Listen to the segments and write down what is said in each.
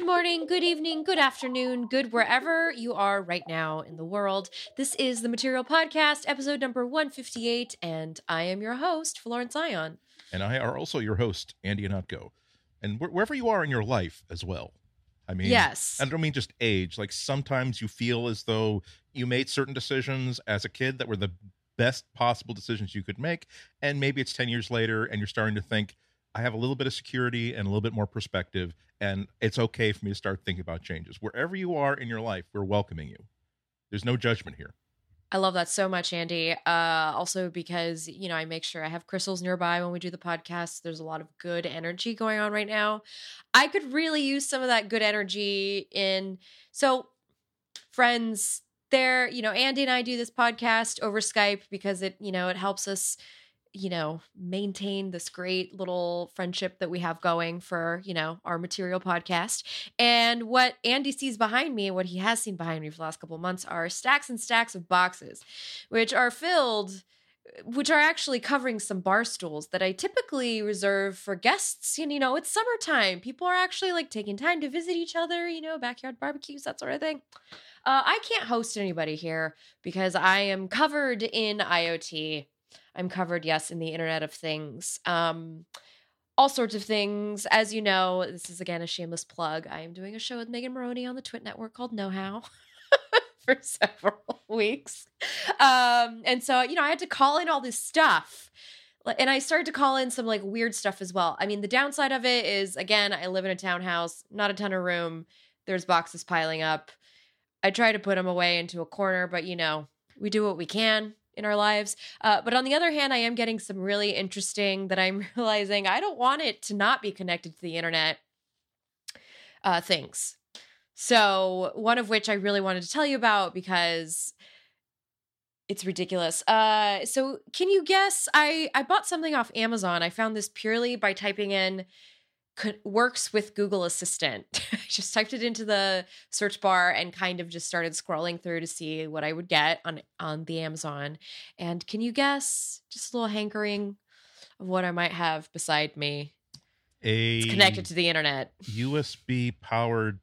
Good morning, good evening, good afternoon, good wherever you are right now in the world. This is the Material Podcast, episode number 158, and I am your host, Florence Ion. And I are also your host, Andy Ihnatko. And wh- wherever you are in your life as well. I mean, Yes. I don't mean just age. Like sometimes you feel as though you made certain decisions as a kid that were the best possible decisions you could make. And maybe it's 10 years later and you're starting to think, I have a little bit of security and a little bit more perspective. And it's okay for me to start thinking about changes. Wherever you are in your life, we're welcoming you. There's no judgment here. I love that so much, Andy. Uh, also, because, you know, I make sure I have crystals nearby when we do the podcast. There's a lot of good energy going on right now. I could really use some of that good energy in. So, friends, there, you know, Andy and I do this podcast over Skype because it, you know, it helps us, you know, maintain this great little friendship that we have going for, you know, our material podcast. And what Andy sees behind me, what he has seen behind me for the last couple of months, are stacks and stacks of boxes, which are filled, which are actually covering some bar stools that I typically reserve for guests. And, you know, it's summertime. People are actually like taking time to visit each other, you know, backyard barbecues, that sort of thing. Uh, I can't host anybody here because I am covered in IoT. I'm covered, yes, in the Internet of Things. Um, all sorts of things. As you know, this is again a shameless plug. I am doing a show with Megan Morrone on the Twit Network called Know How for several weeks. Um, and so, you know, I had to call in all this stuff. And I started to call in some like weird stuff as well. I mean, the downside of it is again, I live in a townhouse, not a ton of room. There's boxes piling up. I try to put them away into a corner, but you know, we do what we can in our lives. Uh, but on the other hand, I am getting some really interesting that I'm realizing I don't want it to not be connected to the internet uh, things. So, one of which I really wanted to tell you about because it's ridiculous. Uh, so, can you guess? I I bought something off Amazon. I found this purely by typing in works with Google Assistant. I just typed it into the search bar and kind of just started scrolling through to see what I would get on on the Amazon. And can you guess? Just a little hankering of what I might have beside me. A It's connected to the internet. USB powered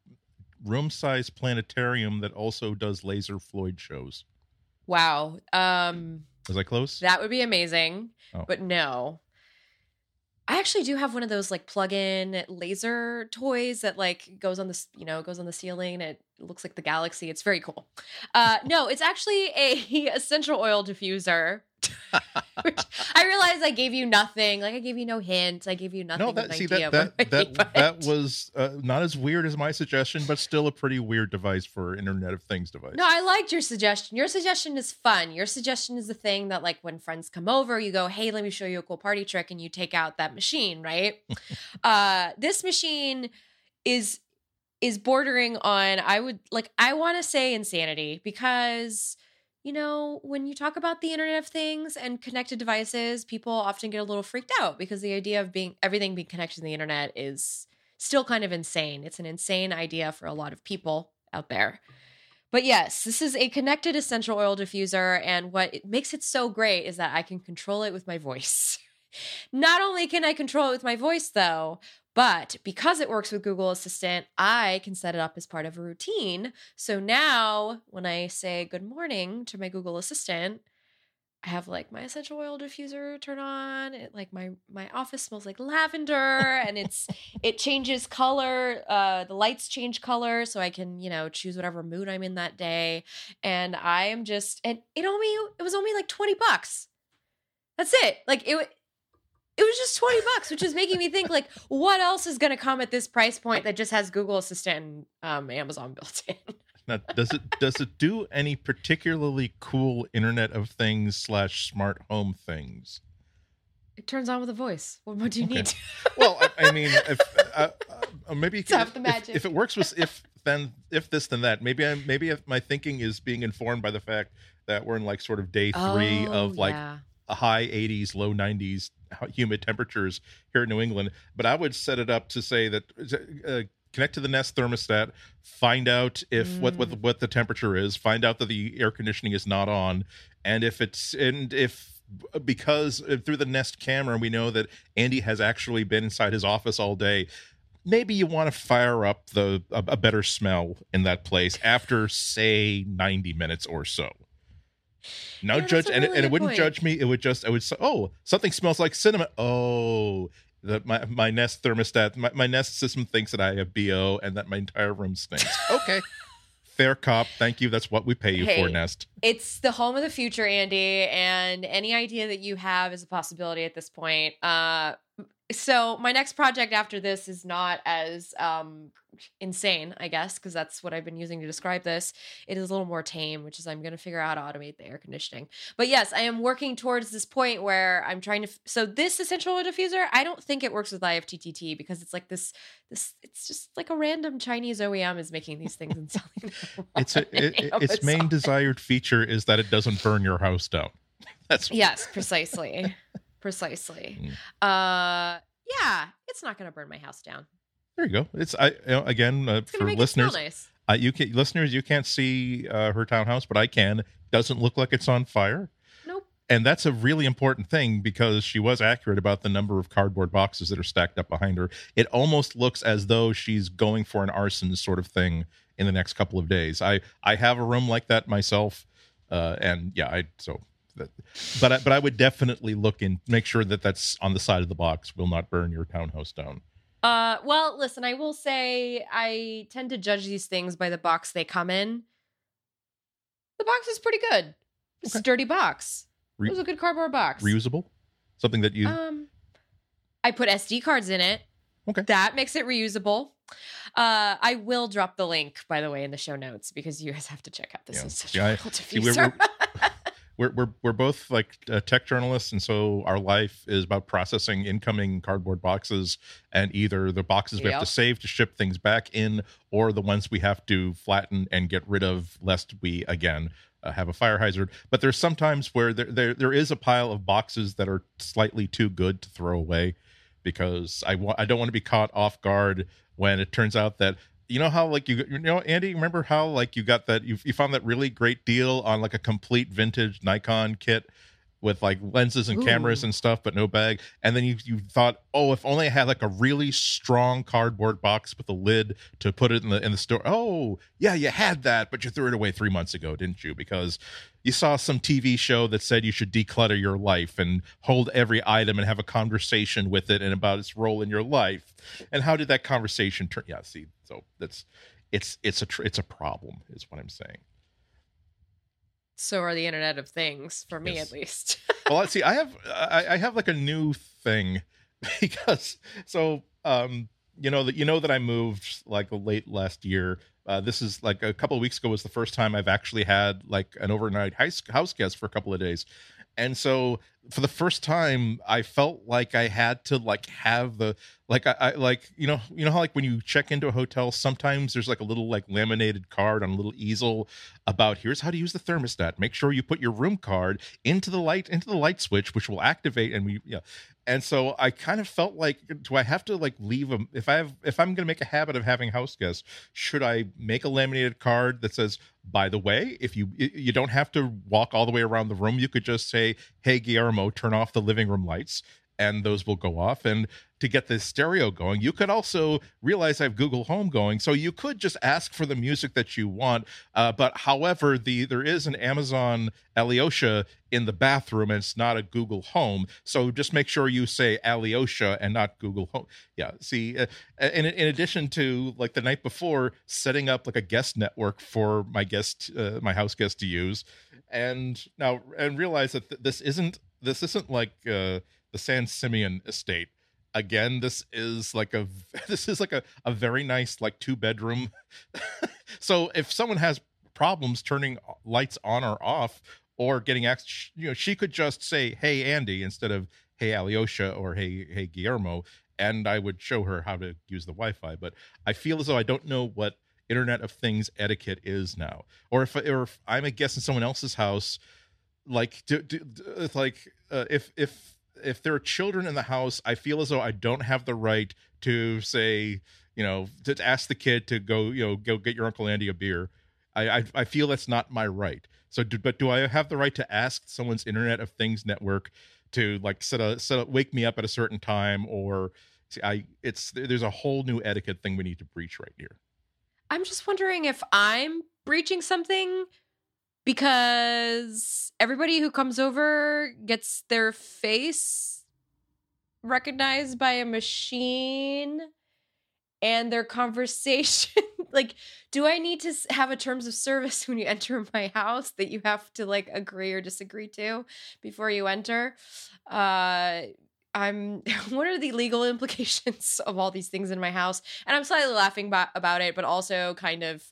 room size planetarium that also does laser Floyd shows. Wow. Um Was I close? that would be amazing. Oh. But no. I actually do have one of those like plug-in laser toys that like goes on this, you know, goes on the ceiling it looks like the galaxy. It's very cool. Uh no, it's actually a essential oil diffuser. Which I realize I gave you nothing. Like I gave you no hint. I gave you nothing. no, that see that that that, that was uh, not as weird as my suggestion, but still a pretty weird device for Internet of Things device. No, I liked your suggestion. Your suggestion is fun. Your suggestion is the thing that, like, when friends come over, you go, "Hey, let me show you a cool party trick," and you take out that machine, right? uh, this machine is is bordering on. I would like. I want to say insanity because you know when you talk about the Internet of Things and connected devices, people often get a little freaked out because the idea of being everything being connected to the internet is still kind of insane. It's an insane idea for a lot of people out there. But yes, this is a connected essential oil diffuser. And what it makes it so great is that I can control it with my voice. Not only can I control it with my voice, though, but because it works with Google Assistant, I can set it up as part of a routine. So now when I say good morning to my Google Assistant, I have like my essential oil diffuser turn on. It like my my office smells like lavender and it's it changes color. Uh the lights change color so I can, you know, choose whatever mood I'm in that day. And I am just and it only it was only like 20 bucks. That's it. Like it it was just 20 bucks, which is making me think like what else is going to come at this price point that just has Google Assistant and um Amazon built in. Now, does it does it do any particularly cool Internet of Things slash smart home things? It turns on with a voice. What more do you Okay. need? Well, I, I mean, if uh, uh, maybe if, the if- magic. If, it works with if then if this then that. Maybe I maybe if my thinking is being informed by the fact that we're in like sort of day three Oh, of like yeah. a high 80s, low 90s humid temperatures here in New England. But I would set it up to say that uh, connect to the Nest thermostat, find out if what what the, what the temperature is, find out that the air conditioning is not on, and if it's and if because uh, through the Nest camera we know that Andy has actually been inside his office all day. maybe you want to fire up the a, a better smell in that place after say 90 minutes or so. No Yeah, judge, and, it- really and it wouldn't point. judge me. It would just, I would say, oh, something smells like cinnamon. Oh, that my my Nest thermostat, my, my Nest system thinks that I have bo and that my entire room stinks. Okay, fair cop. Thank you. That's what we pay you for, Nest. It's the home of the future, Andy, and any idea that you have is a possibility at this point. Uh, so my next project after this is not as um, insane, I guess, because that's what I've been using to describe this. It is a little more tame, which is I'm going to figure out how to automate the air conditioning. But yes, I am working towards this point where I'm trying to. F- so this essential oil diffuser, I don't think it works with IFTTT because it's like this. This it's just like a random Chinese OEM is making these things and selling them. It's a, it, it- its main desired feature is that it doesn't burn your house down. That's Yes, precisely. Precisely. Mm. Uh yeah, it's not going to burn my house down. there you go. It's I you know, again uh, for listeners. nice. Uh, you can listeners, you can't see uh, her townhouse, but I can. Doesn't look like it's on fire, Nope. and that's a really important thing because she was accurate about the number of cardboard boxes that are stacked up behind her. It almost looks as though she's going for an arson sort of thing in the next couple of days. I I have a room like that myself, uh, and yeah, I so. That, but I, but I would definitely look and make sure that that's on the side of the box will not burn your townhouse down. Uh well, listen, I will say I tend to judge these things by the box they come in. The box is pretty good. It's a Okay. sturdy box. Re- it was a good cardboard box. Reusable, something that you Um, I put SD cards in it. Okay. That makes it reusable. Uh, I will drop the link, by the way, in the show notes because you guys have to check out this Yeah. is such See, I- a cool see, we're- diffuser. We're we're we're both like uh, tech journalists, and so our life is about processing incoming cardboard boxes, and either the boxes we have to save to ship things back in, or the ones we have to flatten and get rid of, lest we again uh, have a fire hazard. But there's sometimes where there, there there is a pile of boxes that are slightly too good to throw away, because I want I don't want to be caught off guard when it turns out that you know how like you you know Andy remember how like you got that you you found that really great deal on like a complete vintage Nikon kit with like lenses and cameras and stuff but no bag and then you you thought oh if only I had like a really strong cardboard box with a lid to put it in the in the store oh yeah you had that but you threw it away 3 months ago didn't you because you saw some TV show that said you should declutter your life and hold every item and have a conversation with it and about its role in your life. And how did that conversation turn? Yeah, see, so that's it's it's a tr- it's a problem, is what I'm saying. So are the Internet of Things for me, Yes. at least. Well, let's see. I have I, I have like a new thing because so um you know that you know that I moved like late last year. Uh, this is like a couple of weeks ago was the first time I've actually had like an overnight house house guest for a couple of days, and so for the first time I felt like I had to like have the like I, I like you know you know how like when you check into a hotel sometimes there's like a little like laminated card on a little easel about here's how to use the thermostat. Make sure you put your room card into the light into the light switch, which will activate and we yeah. And so I kind of felt like, do I have to like leave them? If I have, if I'm going to make a habit of having house guests, should I make a laminated card that says, by the way, if you you don't have to walk all the way around the room, you could just say, hey Guillermo, turn off the living room lights, and those will go off. And to get the stereo going, you could also realize I have Google Home going, so you could just ask for the music that you want. Uh, but however, the there is an Amazon Alyosha in the bathroom, and it's not a Google Home. So just make sure you say Alyosha and not Google Home. Yeah. See, uh, in in addition to like the night before, setting up like a guest network for my guest, uh, my house guest to use, and now and realize that th- this isn't this isn't like uh, the San Simeon estate. Again this is like a this is like a, a very nice like two bedroom so if someone has problems turning lights on or off or getting access you know she could just say hey andy instead of hey alyosha or hey hey guillermo and i would show her how to use the wi-fi. But i feel as though i don't know what internet of things etiquette is now. Or if, or if i'm a guest in someone else's house like do, do, do- like uh, if if if there are children in the house i feel as though i don't have the right to say you know to ask the kid to go you know go get your uncle andy a beer i i, I feel that's not my right so do, but do i have the right to ask someone's internet of things network to like set a set a, wake me up at a certain time or See, I it's there's a whole new etiquette thing we need to breach right here. I'm just wondering if I'm breaching something because everybody who comes over gets their face recognized by a machine and their conversation. Like do i need to have a terms of service when you enter my house that you have to like agree or disagree to before you enter? Uh i'm what are the legal implications of all these things in my house? And i'm slightly laughing about it but also kind of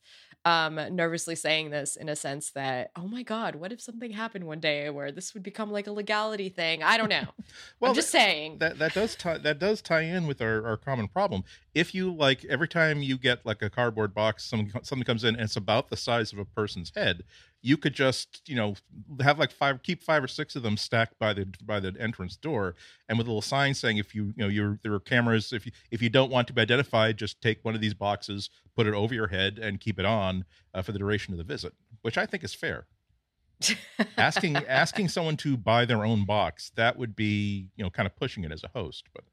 um nervously saying this in a sense that oh my god what if something happened one day where this would become like a legality thing? I don't know. Well i'm just that, saying. that that does tie that does tie in with our, our common problem. If you like every time you get like a cardboard box something something comes in and it's about the size of a person's head you could just you know have like five keep five or six of them stacked by the by the entrance door and with a little sign saying if you you know you're there are cameras if you if you don't want to be identified just take one of these boxes put it over your head and keep it on uh, for the duration of the visit which i think is fair. Asking asking someone to buy their own box that would be you know kind of pushing it as a host but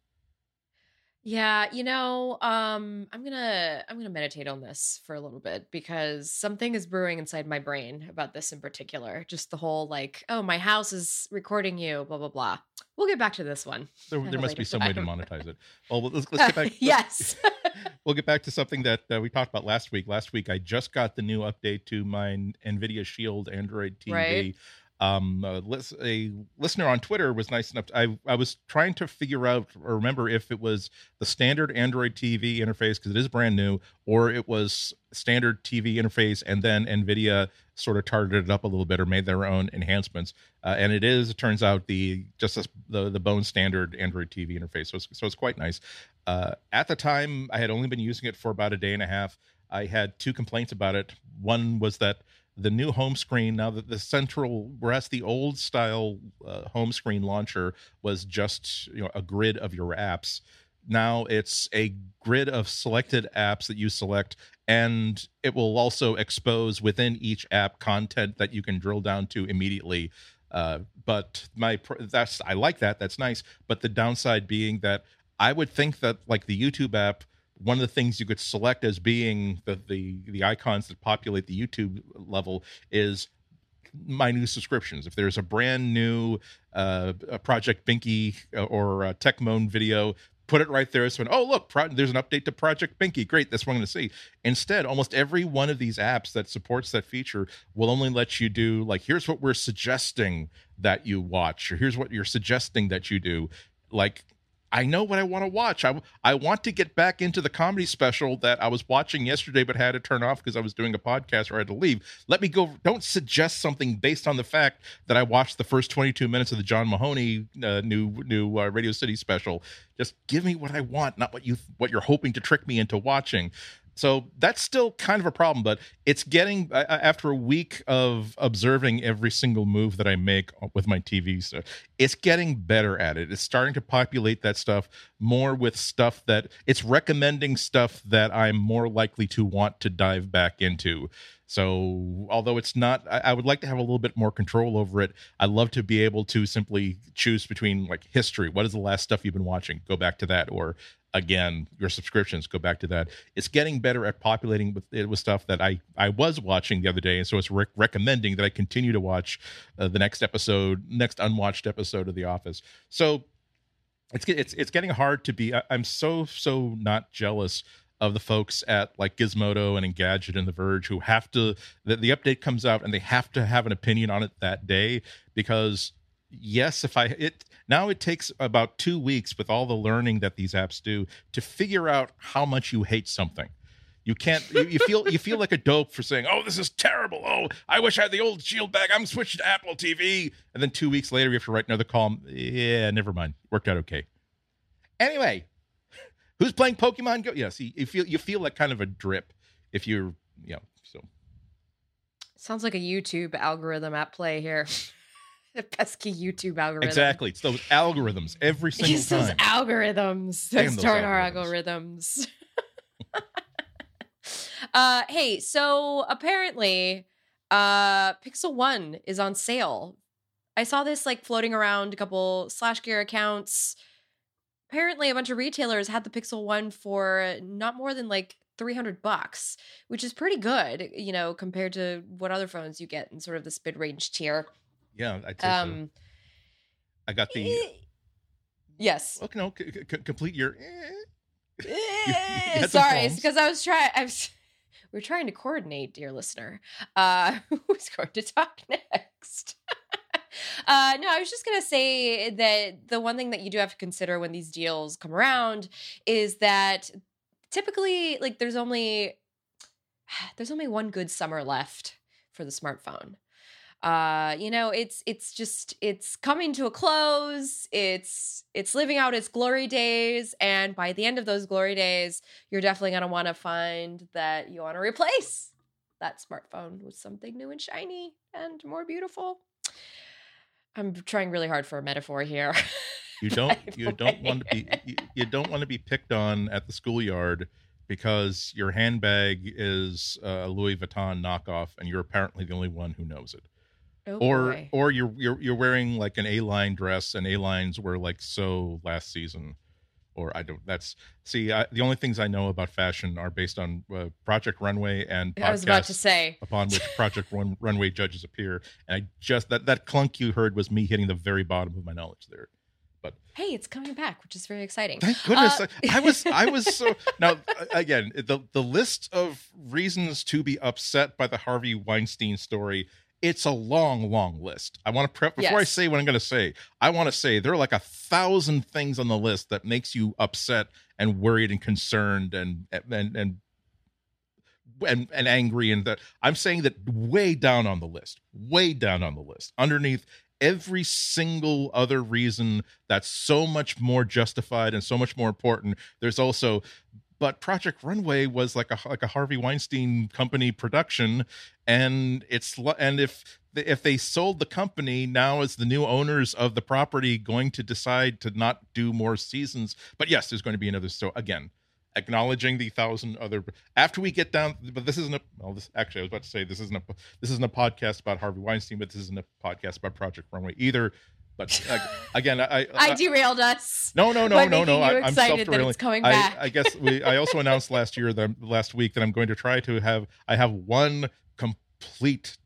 yeah, you know, um, I'm gonna I'm gonna meditate on this for a little bit because something is brewing inside my brain about this in particular. Just the whole like, oh, my house is recording you, blah blah blah. We'll get back to this one. There, there must be some way to monetize it. Well, let's, let's get back. yes, we'll get back to something that uh, we talked about last week. Last week, I just got the new update to my NVIDIA Shield Android TV. Right um, a, a, listener on Twitter was nice enough. To, I I was trying to figure out or remember if it was the standard Android TV interface because it is brand new, or it was standard TV interface and then Nvidia sort of targeted it up a little bit or made their own enhancements. Uh, and it is, it turns out, the just the the bone standard Android TV interface. So it's, so it's quite nice. Uh, at the time, I had only been using it for about a day and a half. I had two complaints about it. One was that the new home screen. Now that the central whereas the old style uh, home screen launcher was just you know a grid of your apps. Now it's a grid of selected apps that you select and it will also expose within each app content that you can drill down to immediately. Uh, but my that's i like that that's nice. But the downside being that i would think that like the youtube app one of the things you could select as being the the, the icons that populate the YouTube level is my new subscriptions. If there's a brand new uh, Project Binky uh, or a Techmoan video, put it right there. So, oh look, pro- there's an update to Project Binky. Great, that's what I'm going to see. Instead, almost every one of these apps that supports that feature will only let you do like, here's what we're suggesting that you watch, or here's what you're suggesting that you do. Like I know what I want to watch. I, I want to get back into the comedy special that I was watching yesterday but had to turn off because I was doing a podcast or I had to leave. Let me go. Don't suggest something based on the fact that I watched the first 22 minutes of the John Mulaney uh, new new uh, Radio City special. Just give me what I want, not what you what you're hoping to trick me into watching. So that's still kind of a problem, but it's getting after a week of observing every single move that I make with my TV. So it's getting better at it. It's starting to populate that stuff more with stuff that it's recommending stuff that I'm more likely to want to dive back into. So, although it's not, I, I, would like to have a little bit more control over it. I'd love to be able to simply choose between like history. What is the last stuff you've been watching? Go back to that. Or again your subscriptions go back to that. It's getting better at populating with it with stuff that i i was watching the other day and so it's recommending that i continue to watch uh, the next episode next unwatched episode of the office. So it's it's it's getting hard to be I, i'm so so not jealous of the folks at like Gizmodo and Engadget and The Verge who have to the, the update comes out and they have to have an opinion on it that day because yes if i it now it takes about two weeks with all the learning that these apps do to figure out how much you hate something. You can't you, you feel you feel like a dope for saying oh this is terrible. Oh i wish i had the old shield back i'm switching to apple tv and then two weeks later you have to write another column. Yeah never mind. Worked out okay. Anyway who's playing pokemon go? Yes you feel you feel like kind of a drip if you're you know so. Sounds like a youtube algorithm at play here the pesky YouTube algorithm. Exactly. It's those algorithms every single it's time. Those algorithms. Those darn our algorithms. uh, hey, so apparently, uh, Pixel One is on sale. I saw this like floating around a couple SlashGear accounts. apparently a bunch of retailers had the Pixel 1 for not more than like 300 bucks, which is pretty good, you know, compared to what other phones you get in sort of this mid range tier. Yeah, I'd say so. Um, I got the. eh, yes. Okay, no, c- c- complete your. eh. Eh, had Sorry, it's because I was trying. I was. We're trying to coordinate, dear listener. Uh, who's going to talk next? uh, no, I was just gonna say that the one thing that you do have to consider when these deals come around is that typically, like, there's only there's only one good summer left for the smartphone uh you know it's it's just it's coming to a close it's it's living out its glory days and by the end of those glory days you're definitely going to want to find that you want to replace that smartphone with something new and shiny and more beautiful i'm trying really hard for a metaphor here You don't. You don't want to be. You, you don't want to be picked on at the schoolyard because your handbag is a Louis Vuitton knockoff, and you're apparently the only one who knows it. Oh or boy. or you're you're you're wearing like an A line dress, and A lines were like so last season. Or I don't. That's see. I, the only things I know about fashion are based on uh, Project Runway and i was about to say upon which Project Run, Runway judges appear. And I just that that clunk you heard was me hitting the very bottom of my knowledge there. But hey it's coming back which is very exciting Thank goodness. Uh, I, I was I was so now again the the list of reasons to be upset by the Harvey Weinstein story. It's a long, long list. I want to prep before I say what I'm going to say. I want to say there are like a thousand things on the list that makes you upset and worried and concerned and and and and, and angry and that I'm saying that way down on the list, way down on the list, underneath every single other reason that's so much more justified and so much more important. There's also but Project Runway was like a like a Harvey Weinstein company production and it's and if if they sold the company now as the new owners of the property going to decide to not do more seasons but yes there's going to be another so again acknowledging the thousand other after we get down but this isn't a well this actually i was about to say this isn't a this isn't a podcast about harvey weinstein but this isn't a podcast about project runway either but uh, again i i derailed us no no no no no I, i'm excited that self-derailing it's coming I, back I guess we. I also announced last year that last week that I'm going to try to have. I have one complete,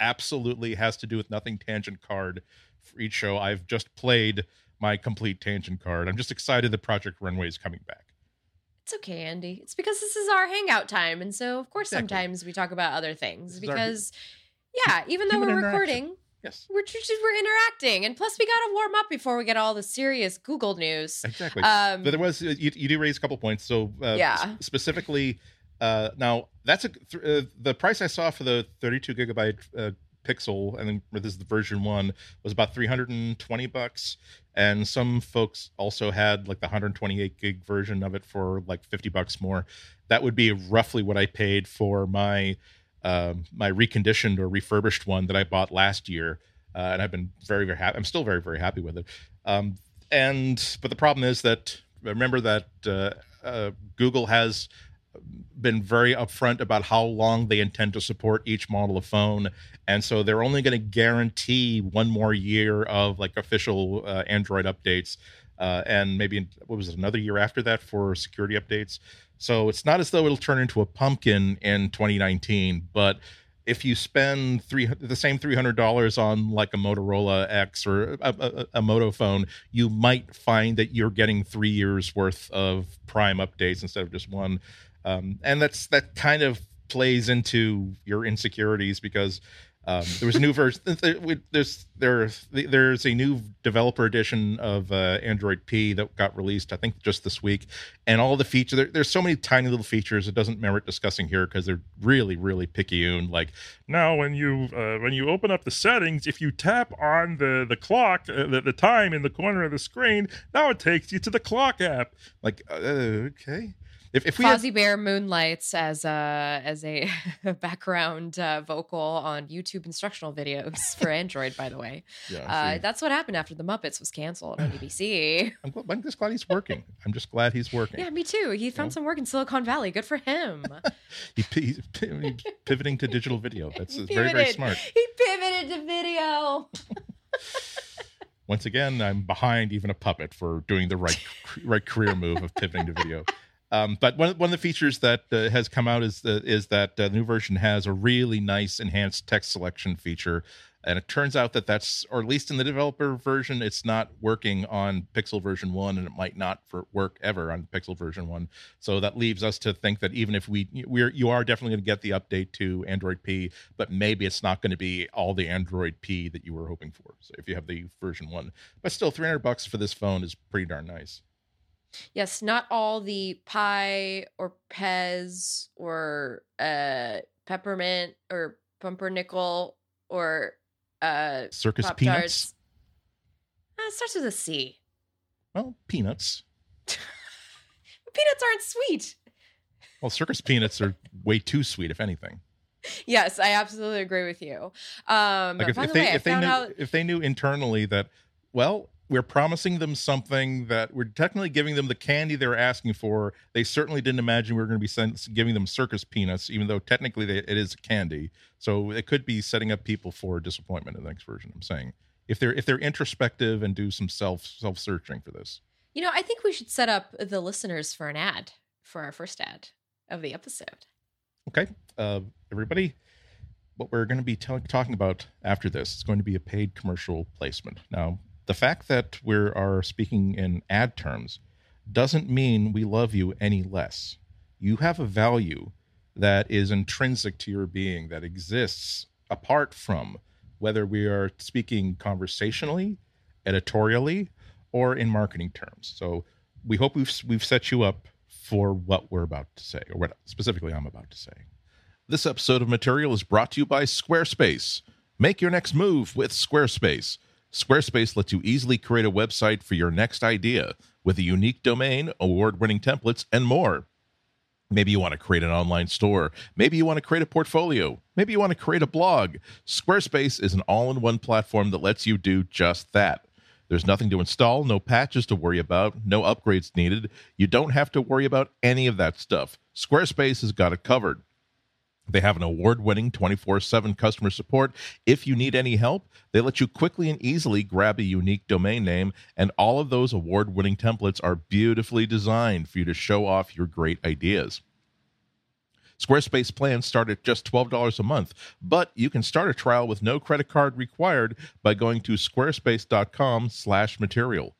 absolutely has to do with nothing tangent card for each show. I've just played my complete tangent card. I'm just excited that Project Runway is coming back. It's okay, Andy. It's because this is our hangout time, and so of course Exactly. sometimes we talk about other things is our- because, yeah, even though we're recording, Yes, we're we're interacting, and plus we got to warm up before we get all the serious Google news. exactly. Um, but there was you, you do raise a couple points. So uh, Yeah. specifically, uh, now that's a th- uh, the price I saw for the 32 gigabyte uh, Pixel, and this is the version one was about 320 bucks. And some folks also had like the 128 gig version of it for like 50 bucks more. That would be roughly what I paid for my um, my reconditioned or refurbished one that I bought last year, uh, and I've been very very happy. I'm still very very happy with it. Um, and but the problem is that remember that uh, uh, Google has been very upfront about how long they intend to support each model of phone. And so they're only going to guarantee one more year of like official uh, android updates uh, and maybe what was it another year after that for security updates. So it's not as though it'll turn into a pumpkin in 2019 but if you spend three the same three hundred dollars on like a Motorola X or a, a, a Moto phone, you might find that you're getting three years worth of Prime updates instead of just one, um, and that's that kind of plays into your insecurities because um, there was a new version. There's there there's a new developer edition of uh, Android P that got released, I think, just this week, and all the features. There, there's so many tiny little features. It doesn't merit discussing here because they're really, really picayune. Like Now, when you uh, when you open up the settings, if you tap on the the clock, uh, the, the time in the corner of the screen, now it takes you to the clock app. like uh, okay, if if we had, Fozzie Bear moonlights as a as a background uh, vocal on YouTube instructional videos for Android. By the way, yeah, uh, that's what happened after the Muppets was canceled on ABC. I'm, glad, I'm just glad he's working. I'm just glad he's working. yeah, me too. He found some work in Silicon Valley. Good for him. He, he's pivoting to digital video. That's very very smart. He pivoted to video. once again, I'm behind even a puppet for doing the right right career move of pivoting to video. Um, but one, one of the features that uh, has come out is is that uh, the new version has a really nice enhanced text selection feature. And it turns out that that's or at least in the developer version it's not working on pixel version 1 and it might not for work ever on pixel version 1 so that leaves us to think that even if we we're you are definitely going to get the update to android p but maybe it's not going to be all the android p that you were hoping for. So if you have the version 1 but still 300 bucks for this phone is pretty darn nice Yes, not all the pie or pez or uh peppermint or pumpernickel or uh circus Pop peanuts Uh, it starts with a C. well peanuts Peanuts aren't sweet. well circus peanuts are way too sweet if anything Yes, I absolutely agree with you. Um like if, if the they way, if they knew out if they knew internally that well we're promising them something that we're technically giving them the candy they're asking for they certainly didn't imagine we were going to be send, giving them circus peanuts even though technically they, it is candy so it could be setting up people for disappointment in the next version i'm saying if they're if they're introspective and do some self self searching for this You know, I think we should set up the listeners for an ad for our first ad of the episode. Okay, uh, everybody, what we're going to be tell- talking about after this is going to be a paid commercial placement. Now, the fact that we are speaking in ad terms doesn't mean we love you any less. You have a value that is intrinsic to your being that exists apart from whether we are speaking conversationally, editorially, or in marketing terms. So we hope we've we've set you up for what we're about to say, or what specifically I'm about to say. This episode of Material is brought to you by Squarespace. Make your next move with Squarespace. Squarespace lets you easily create a website for your next idea with a unique domain, award winning templates, and more. Maybe you want to create an online store. Maybe you want to create a portfolio. Maybe you want to create a blog. Squarespace is an all in one platform that lets you do just that. There's nothing to install, no patches to worry about, no upgrades needed. You don't have to worry about any of that stuff. Squarespace has got it covered. They have an award winning 24 7 customer support. If you need any help, they let you quickly and easily grab a unique domain name, and all of those award winning templates are beautifully designed for you to show off your great ideas. Squarespace plans start at just $12 a month, but you can start a trial with no credit card required by going to squarespace.com/material.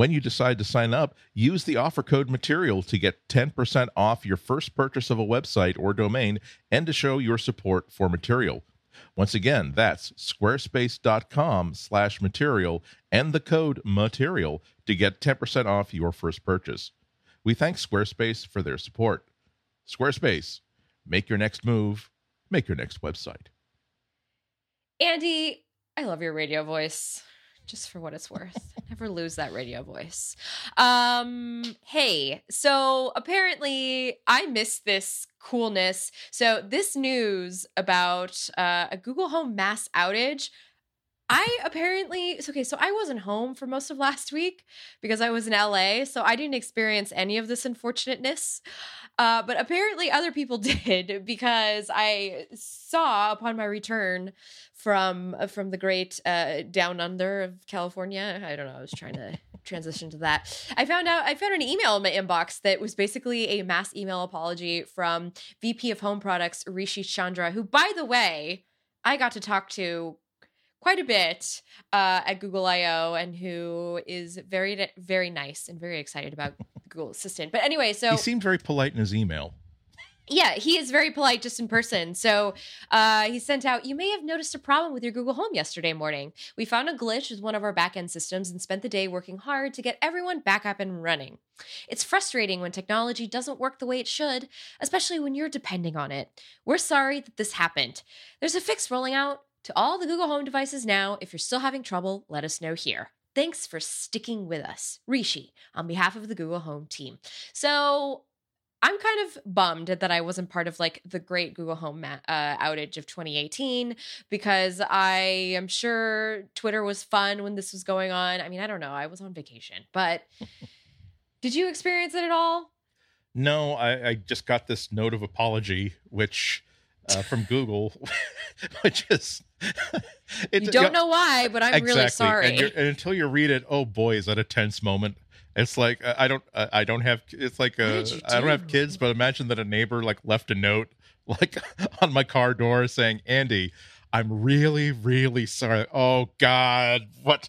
When you decide to sign up, use the offer code material to get 10% off your first purchase of a website or domain and to show your support for material. Once again, that's squarespace.com slash material and the code material to get 10% off your first purchase. We thank Squarespace for their support. Squarespace, make your next move, make your next website. Andy, I love your radio voice. Just for what it's worth. Never lose that radio voice. Um, hey, so apparently I missed this coolness. So this news about uh, a Google Home mass outage. I apparently okay, so I wasn't home for most of last week because I was in LA, so I didn't experience any of this unfortunateness. Uh, but apparently other people did because I saw upon my return from uh, from the great uh, down under of California. I don't know. I was trying to transition to that. I found out I found an email in my inbox that was basically a mass email apology from VP of Home Products Rishi Chandra, who, by the way, I got to talk to quite a bit uh, at Google I/O, and who is very very nice and very excited about Google Assistant. But anyway, so he seemed very polite in his email. yeah, he is very polite just in person. So uh, he sent out, You may have noticed a problem with your Google Home yesterday morning. We found a glitch with one of our backend systems and spent the day working hard to get everyone back up and running. It's frustrating when technology doesn't work the way it should, especially when you're depending on it. We're sorry that this happened. There's a fix rolling out to all the Google Home devices now. If you're still having trouble, let us know here. Thanks for sticking with us, Rishi, on behalf of the Google Home team. So I'm kind of bummed that I wasn't part of like the great Google Home ma- uh, outage of 2018 because I am sure Twitter was fun when this was going on. I mean, I don't know. I was on vacation, but did you experience it at all? No, I, I just got this note of apology, which uh, from Google, which is you don't know why, but I'm exactly. really sorry. And, and until you read it, oh boy, is that a tense moment. It's like uh, I don't uh, I don't have it's like What uh, did you I don't have kids, but imagine that a neighbor like left a note like on my car door saying, "Andy, I'm really really sorry. Oh God, what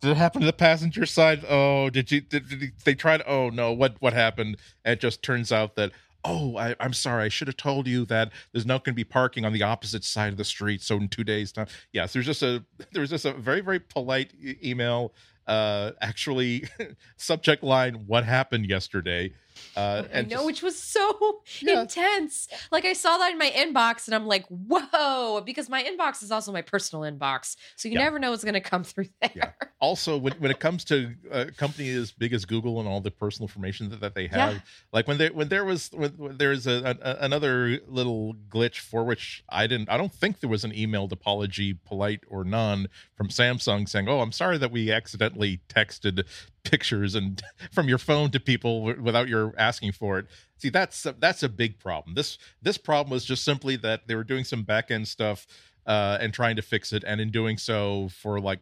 did it happen to the passenger side? Oh, did you did, did they try to? Oh no, what what happened? And it just turns out that." Oh, I, I'm sorry. I should have told you that there's not going to be parking on the opposite side of the street. So in two days' time, yes, there's just a there's just a very very polite email. Uh, actually, subject line: What happened yesterday? Uh, I know, just- which was so Yeah. intense. Like I saw that in my inbox, and I'm like, "Whoa!" Because my inbox is also my personal inbox, so you Yeah. never know what's going to come through there. Yeah. also when, when it comes to a company as big as google and all the personal information that, that they have like when there when there was when, when there's a, a another little glitch for which i didn't i don't think there was an emailed apology polite or none from samsung saying oh i'm sorry that we accidentally texted pictures and from your phone to people w- without your asking for it. See that's that's a big problem. This this problem was just simply that they were doing some back end stuff uh and trying to fix it. And in doing so for like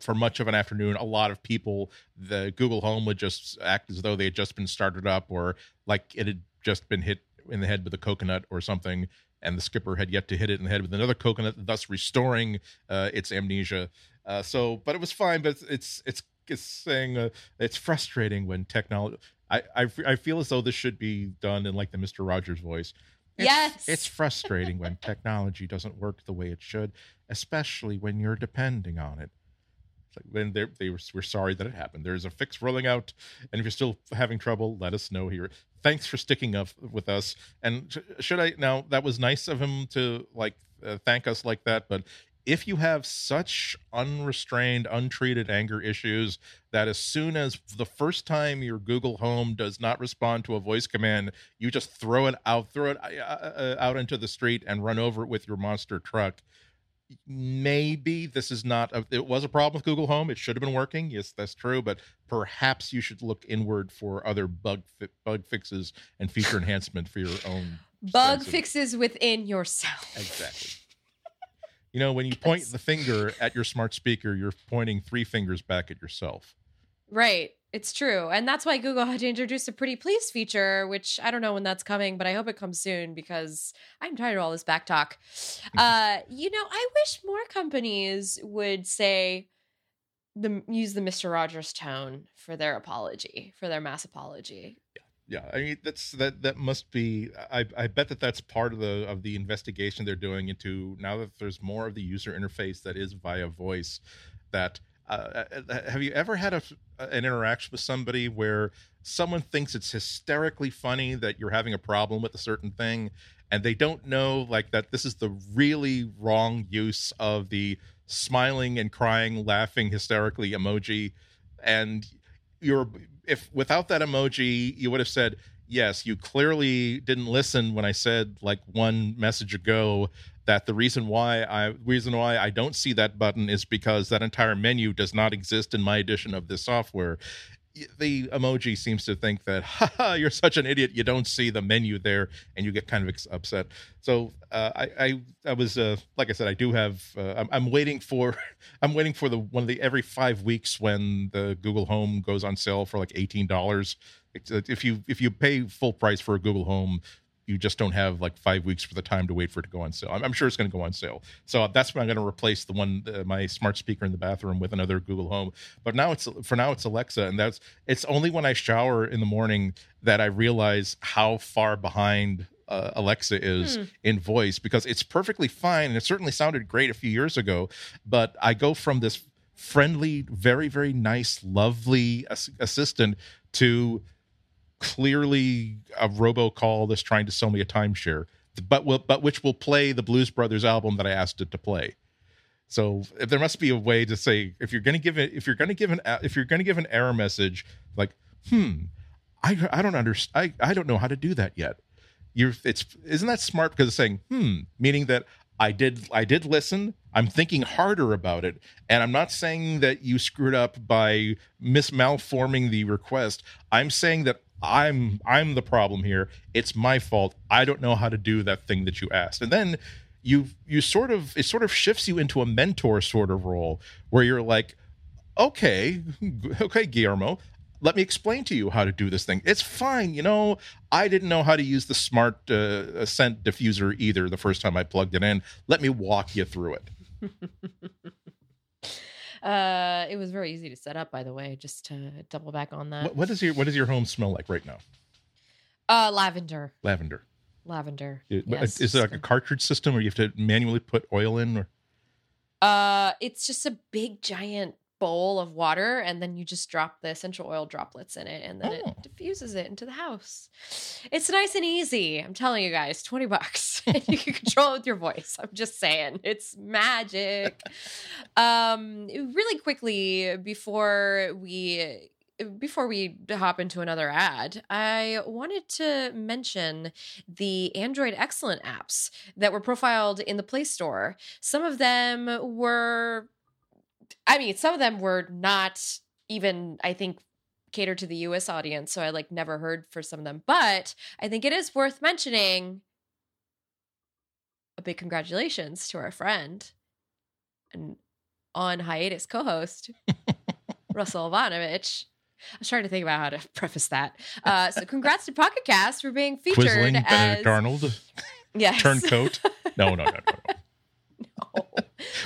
for much of an afternoon a lot of people the google home would just act as though they had just been started up or like it had just been hit in the head with a coconut or something and the skipper had yet to hit it in the head with another coconut thus restoring uh, its amnesia. Uh, so but it was fine but it's it's saying uh, it's frustrating when technology I, I I feel as though this should be done in like the Mr. Rogers voice. It's, Yes. it's frustrating when technology doesn't work the way it should, especially when you're depending on it. It's like when they they were we're sorry that it happened. There's a fix rolling out, and if you're still having trouble, let us know here. Thanks for sticking up with us. And sh- should I now? That was nice of him to like uh, thank us like that, but. If you have such unrestrained, untreated anger issues that as soon as the first time your Google Home does not respond to a voice command, you just throw it out, throw it uh, uh, out into the street and run over it with your monster truck, maybe this is not a, it was a problem with google home. It should have been working. Yes that's true. But perhaps you should look inward for other bug fi- bug fixes and feature enhancement for your own Bug fixes within yourself. exactly you know when you point the finger at your smart speaker you're pointing three fingers back at yourself Right. It's true. And that's why Google had to introduce a pretty please feature, which I don't know when that's coming, but I hope it comes soon because I'm tired of all this back talk. Uh, you know, I wish more companies would say the use the Mr. Rogers tone for their apology, for their mass apology. Yeah i mean that's that that must be i i bet that that's part of the of the investigation they're doing into now that there's more of the user interface that is via voice that uh, uh, have you ever had a an interaction with somebody where someone thinks it's hysterically funny that you're having a problem with a certain thing and they don't know like that this is the really wrong use of the smiling and crying laughing hysterically emoji and you're if without that emoji you would have said yes you clearly didn't listen when i said like one message ago that the reason why i reason why i don't see that button is because that entire menu does not exist in my edition of this software the emoji seems to think that you're such an idiot you don't see the menu there and you get kind of upset. So uh, I, I i was uh, like i said i do have uh, I'm, I'm waiting for i'm waiting for the one of the every five weeks when the google home goes on sale for like $18 It's, uh, if you if you pay full price for a google home you just don't have like five weeks for the time to wait for it to go on sale. I'm, I'm sure it's going to go on sale. So that's when I'm going to replace the one, uh, my smart speaker in the bathroom with another Google Home. But now it's for now it's Alexa, and that's it's only when I shower in the morning that I realize how far behind uh, Alexa is Hmm. in voice because it's perfectly fine and it certainly sounded great a few years ago. But I go from this friendly, very very nice, lovely ass- assistant to clearly a robocall that's trying to sell me a timeshare, but will, but which will play the Blues Brothers album that I asked it to play. So there must be a way to say if you're going to give it if you're going to give an if you're going to give an error message like hmm I I don't understand I I don't know how to do that yet. You're it's isn't that smart because it's saying hmm meaning that I did I did listen. I'm thinking harder about it, and I'm not saying that you screwed up by mis malforming the request. I'm saying that I'm I'm the problem here. It's my fault. I don't know how to do that thing that you asked. And then you you sort of it sort of shifts you into a mentor sort of role where you're like, okay, okay, Guillermo, let me explain to you how to do this thing. It's fine, you know. I didn't know how to use the smart uh, scent diffuser either the first time I plugged it in. Let me walk you through it. uh, it was very easy to set up, by the way. Just to double back on that. What, what does your what does your home smell like right now? Uh, lavender. Lavender. Lavender. It- yes. Is it like a cartridge system, or you have to manually put oil in? Or Uh, it's just a big giant bowl of water, and then you just drop the essential oil droplets in it, and then Oh. it diffuses it into the house. It's nice and easy. I'm telling you guys, twenty bucks, and you can control it with your voice. I'm just saying, it's magic. um, really quickly before we before we hop into another ad, I wanted to mention the Android Excellence apps that were profiled in the Play Store. Some of them were, I mean, some of them were not even, I think, catered to the US audience. So I like never heard for some of them. But I think it is worth mentioning a big congratulations to our friend and on hiatus co host, Russell Ivanovic. I was trying to think about how to preface that. Uh, so, congrats to Pocket Cast for being featured Quisling as Benedict Arnold, yes. turncoat? No, no, no, no. no. No.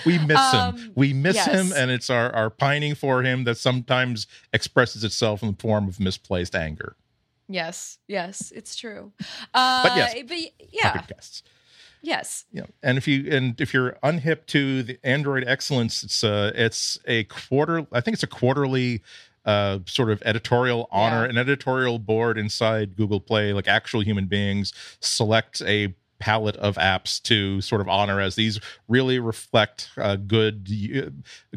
We miss him. Um, We miss yes. him, and it's our, our pining for him that sometimes expresses itself in the form of misplaced anger. Yes, yes, it's true. Uh, But yes, but yeah, casts. yes, Yeah, and if you and if you're unhip to the Android Excellence, it's uh it's a quarter. I think it's a quarterly uh sort of editorial honor, Yeah. an editorial board inside Google Play, like actual human beings select a palette of apps to sort of honor as these really reflect uh, good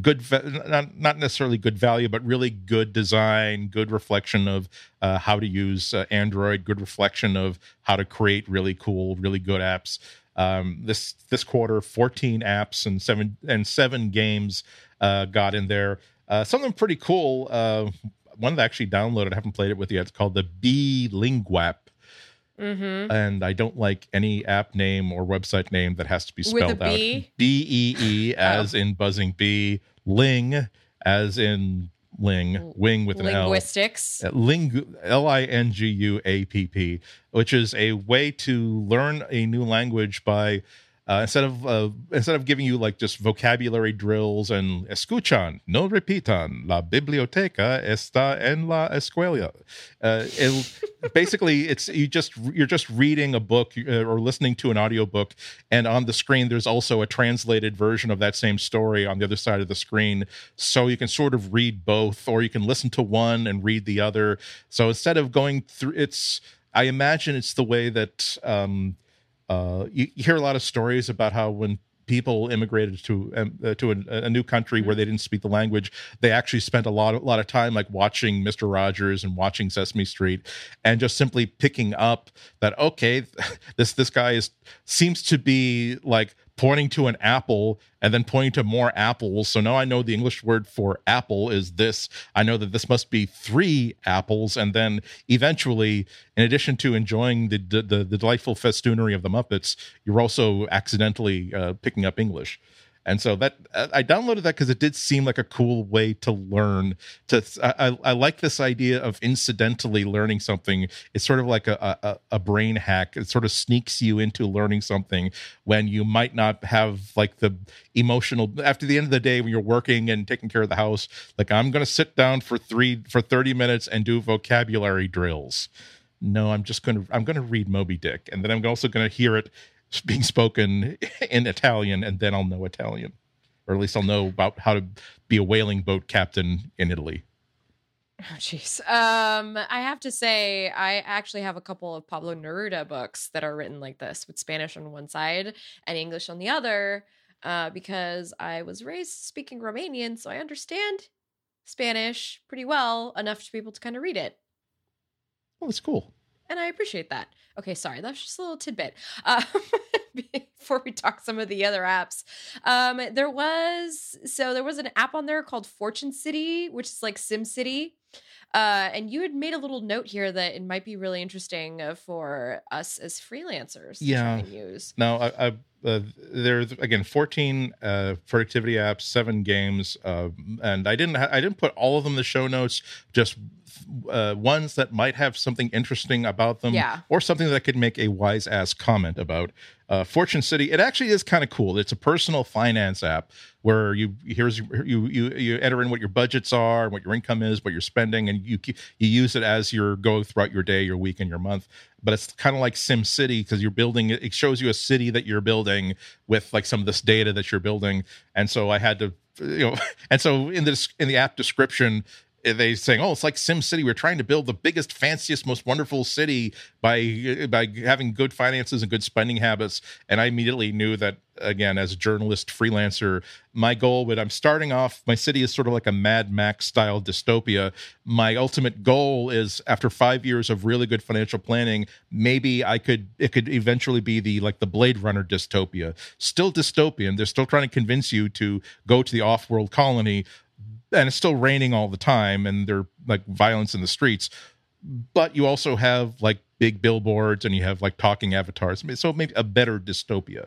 good not, not necessarily good value but really good design good reflection of uh, how to use uh, android good reflection of how to create really cool really good apps. Um, this this quarter 14 apps and seven and seven games uh, got in there. Uh, some of them pretty cool one that I actually downloaded i haven't played it with yet it's called the Beelinguapp mm-hmm. and I don't like any app name or website name that has to be spelled out. B E E as in buzzing bee, ling as in ling, wing with an L. linguistics. Uh, Ling L I N G U A P P, which is a way to learn a new language by uh, instead of uh, instead of giving you like just vocabulary drills and escuchan, no repitan, la biblioteca está en la escuela. Uh, it, basically, it's you just you're just reading a book uh, or listening to an audiobook, and on the screen there's also a translated version of that same story on the other side of the screen, so you can sort of read both, or you can listen to one and read the other. So instead of going through, it's I imagine it's the way that um, uh, you, you hear a lot of stories about how when people immigrated to um, uh, to a, a new country where they didn't speak the language, they actually spent a lot a lot of time like watching Mister Rogers and watching Sesame Street, and just simply picking up that okay, this this guy is seems to be like pointing to an apple and then pointing to more apples. So now I know the English word for apple is this. I know that this must be three apples. And then eventually, in addition to enjoying the the, the, delightful festoonery of the Muppets, you're also accidentally uh, picking up English. And so that uh, I downloaded that because it did seem like a cool way to learn. To I, I- like this idea of incidentally learning something. It's sort of like a, a a brain hack. It sort of sneaks you into learning something when you might not have like the emotional. After the end of the day, when you're working and taking care of the house, like I'm going to sit down for three for thirty minutes and do vocabulary drills. No, I'm just going to I'm going to read Moby Dick, and then I'm also going to hear it being spoken in Italian, and then I'll know Italian, or at least I'll know about how to be a whaling boat captain in Italy. Oh, jeez. Um, I have to say, I actually have a couple of Pablo Neruda books that are written like this, with Spanish on one side and English on the other, uh, because I was raised speaking Romanian, so I understand Spanish pretty well enough to be able to kind of read it. Oh, that's cool. and I appreciate that. Okay, sorry, that's just a little tidbit. Um, before we talk some of the other apps, um, there was so there was an app on there called Fortune City, which is like Sim City. Uh, and you had made a little note here that it might be really interesting uh, for us as freelancers to Yeah. try and use. Now, I, I uh, there's again 14 uh, productivity apps, seven games, uh, and I didn't ha- I didn't put all of them in the show notes. Just uh, ones that might have something interesting about them, Yeah. or something that I could make a wise ass comment about. Uh, Fortune City, it actually is kind of cool. It's a personal finance app where you here's you you you enter in what your budgets are, what your income is, what you're spending, and you you use it as you go throughout your day, your week, and your month. But it's kind of like Sim City because you're building. It shows you a city that you're building with like some of this data that you're building, and so I had to you know, and so in this in the app description they saying, "Oh, it's like Sim City. We're trying to build the biggest, fanciest, most wonderful city by by having good finances and good spending habits." And I immediately knew that again, as a journalist freelancer, my goal would I'm starting off. My city is sort of like a Mad Max style dystopia. My ultimate goal is after five years of really good financial planning, maybe I could it could eventually be the like the Blade Runner dystopia. Still dystopian. They're still trying to convince you to go to the off-world colony and it's still raining all the time and there's like violence in the streets but you also have like big billboards and you have like talking avatars so maybe a better dystopia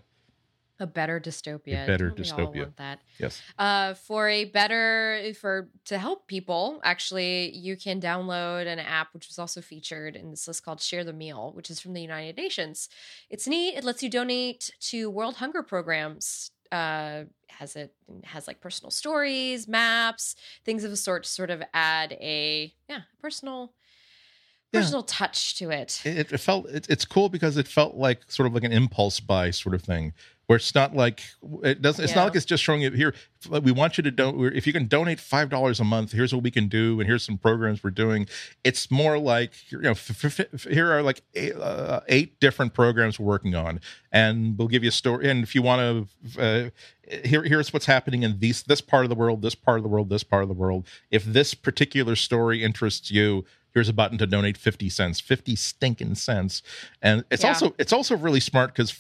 A better dystopia. A better Don't we all dystopia. want that. yes Uh, for a better for to help people, actually, you can download an app which was also featured in this list called Share the Meal, which is from the United Nations. It's neat. It lets you donate to World Hunger programs. Uh, has it has like personal stories, maps, things of the sort to sort of add a yeah personal Yeah. personal touch to it. it, it felt it, it's cool because it felt like sort of like an impulse buy sort of thing where it's not like it doesn't it's Yeah. not like it's just showing you here. We want you to don't if you can donate five dollars a month here's what we can do and here's some programs we're doing. It's more like you know f- f- f- here are like eight, uh, eight different programs we're working on. And we'll give you a story and if you want to uh, here here's what's happening in these this part of the world this part of the world this part of the world. If this particular story interests you here's a button to donate 50 cents 50 stinking cents. And it's Yeah. also it's also really smart because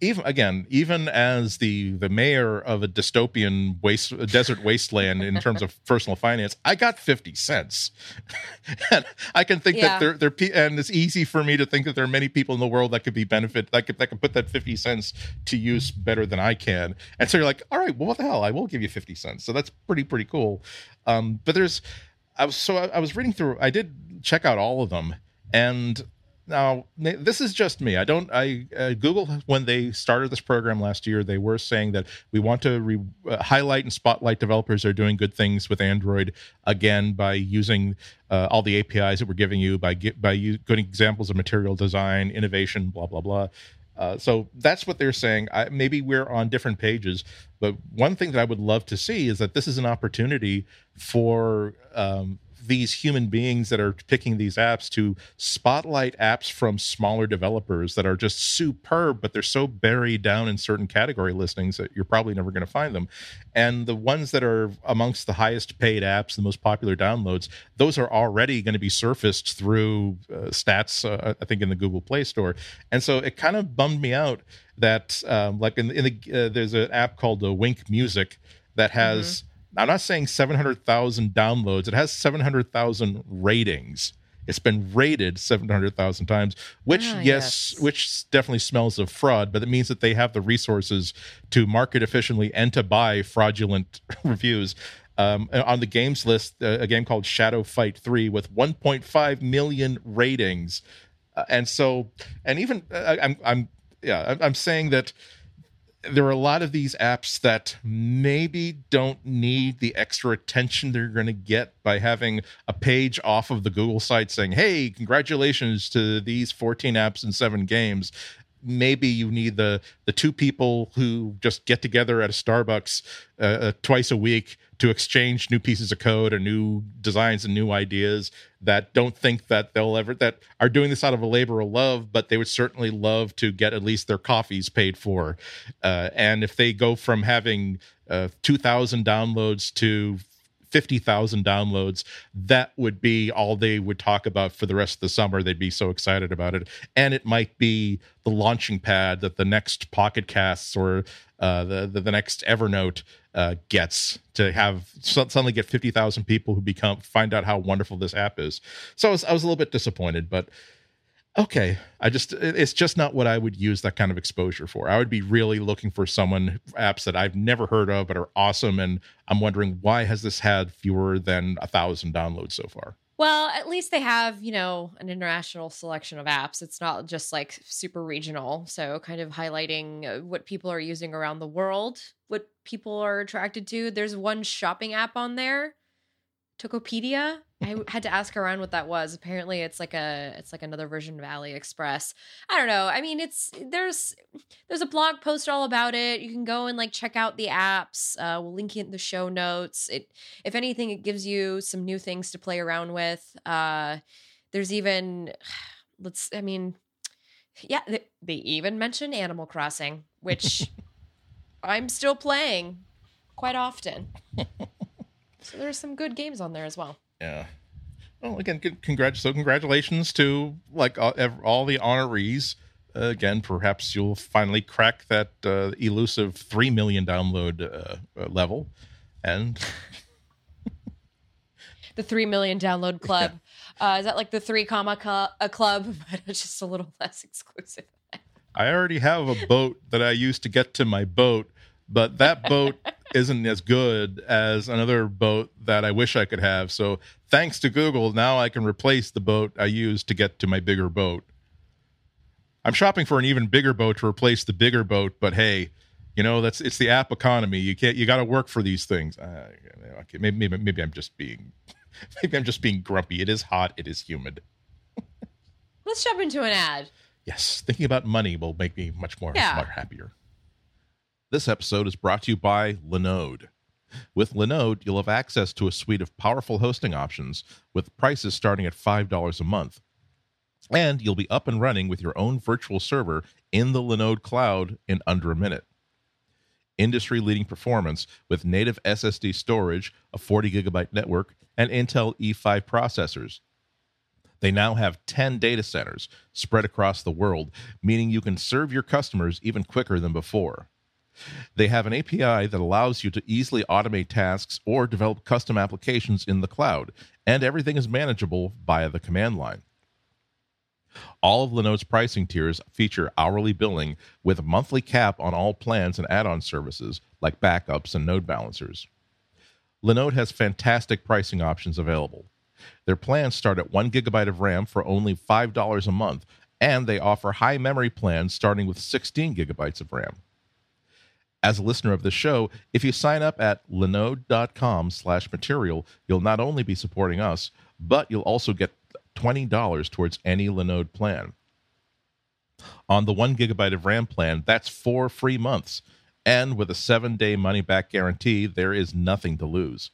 even again even as the the mayor of a dystopian waste desert wasteland in terms of personal finance i got 50 cents. And i can think Yeah. that there there pe- and it's easy for me to think that there are many people in the world that could be benefit that could that could put that 50 cents to use better than i can. And so you're like all right well what the hell? I will give you 50 cents. So that's pretty pretty cool. Um but there's i was so I, I was reading through i did check out all of them and now this is just me i don't i uh, google when they started this program last year they were saying that we want to re- uh, highlight and spotlight developers are doing good things with android again by using uh, all the apis that we're giving you by gi- by good examples of material design innovation blah blah blah uh, so that's what they're saying. I, maybe we're on different pages, but one thing that I would love to see is that this is an opportunity for um, these human beings that are picking these apps to spotlight apps from smaller developers that are just superb, but they're so buried down in certain category listings that you're probably never going to find them. And the ones that are amongst the highest paid apps, the most popular downloads, those are already going to be surfaced through uh, stats, uh, I think, in the Google Play Store. And so it kind of bummed me out that, um, like, in, in the uh, there's an app called uh, Wynk Music that has. I'm not saying 700,000 downloads. It has 700,000 ratings. It's been rated 700,000 times, which Ah, yes, yes. which definitely smells of fraud, but it means that they have the resources to market efficiently and to buy fraudulent reviews. Um, on the games list, uh, a game called Shadow Fight 3 with 1.5 million ratings. Uh, and so, and even uh, I'm, I'm, yeah, I'm, I'm saying that there are a lot of these apps that maybe don't need the extra attention they're going to get by having a page off of the Google site saying, "Hey, congratulations to these 14 apps and 7 games." Maybe you need the the two people who just get together at a Starbucks uh, uh, twice a week to exchange new pieces of code or new designs and new ideas that don't think that they'll ever that are doing this out of a labor of love, but they would certainly love to get at least their coffees paid for. Uh, and if they go from having uh, two thousand downloads to 50,000 downloads, that would be all they would talk about for the rest of the summer. They'd be so excited about it. And it might be the launching pad that the next Pocket Casts or uh, the, the the next Evernote uh, gets to have suddenly get 50,000 people who become find out how wonderful this app is. So I was, I was a little bit disappointed, but okay i just it's just not what i would use that kind of exposure for i would be really looking for someone apps that i've never heard of but are awesome and i'm wondering why has this had fewer than a thousand downloads so far Well, at least they have, you know, an international selection of apps. It's not just like super regional. So, kind of highlighting uh, what people are using around the world, what people are attracted to. There's one shopping app on there, Tokopedia. I had to ask around what that was. Apparently, it's like a it's like another version of AliExpress. I don't know. I mean, it's there's there's a blog post all about it. You can go and like check out the apps. Uh, we'll link it in the show notes. It if anything, it gives you some new things to play around with. Uh, there's even let's I mean, yeah, they, they even mention Animal Crossing, which I'm still playing quite often. so there's some good games on there as well. Yeah. Well, again, good, congrat- so congratulations to like all, all the honorees. Uh, again, perhaps you'll finally crack that uh, elusive three million download uh, uh, level, and The three million download club. Uh, is that like the three comma a club, but it's just a little less exclusive? I already have a boat that I use to get to my boat, but that boat isn't as good as another boat that I wish I could have. So, thanks to Google, now I can replace the boat I use to get to my bigger boat. I'm shopping for an even bigger boat to replace the bigger boat, but hey, you know that's it's the app economy. You can't you got to work for these things. Uh, okay, maybe, maybe maybe I'm just being maybe I'm just being grumpy. It is hot. It is humid. Let's jump into an ad. Yes, thinking about money will make me much more, Yeah. much happier. This episode is brought to you by Linode. With Linode, you'll have access to a suite of powerful hosting options with prices starting at $5 a month. And you'll be up and running with your own virtual server in the Linode cloud in under a minute. Industry leading performance with native SSD storage, a 40 gigabyte network, and Intel E5 processors. They now have 10 data centers spread across the world, meaning you can serve your customers even quicker than before. They have an API that allows you to easily automate tasks or develop custom applications in the cloud, and everything is manageable via the command line. All of Linode's pricing tiers feature hourly billing with a monthly cap on all plans and add on services like backups and node balancers. Linode has fantastic pricing options available. Their plans start at 1 gigabyte of RAM for only $5 a month, and they offer high memory plans starting with 16 gigabytes of RAM. As a listener of the show, if you sign up at linode.com slash material, you'll not only be supporting us, but you'll also get $20 towards any Linode plan. On the 1 gigabyte of RAM plan, that's four free months. And with a seven day money back guarantee, there is nothing to lose.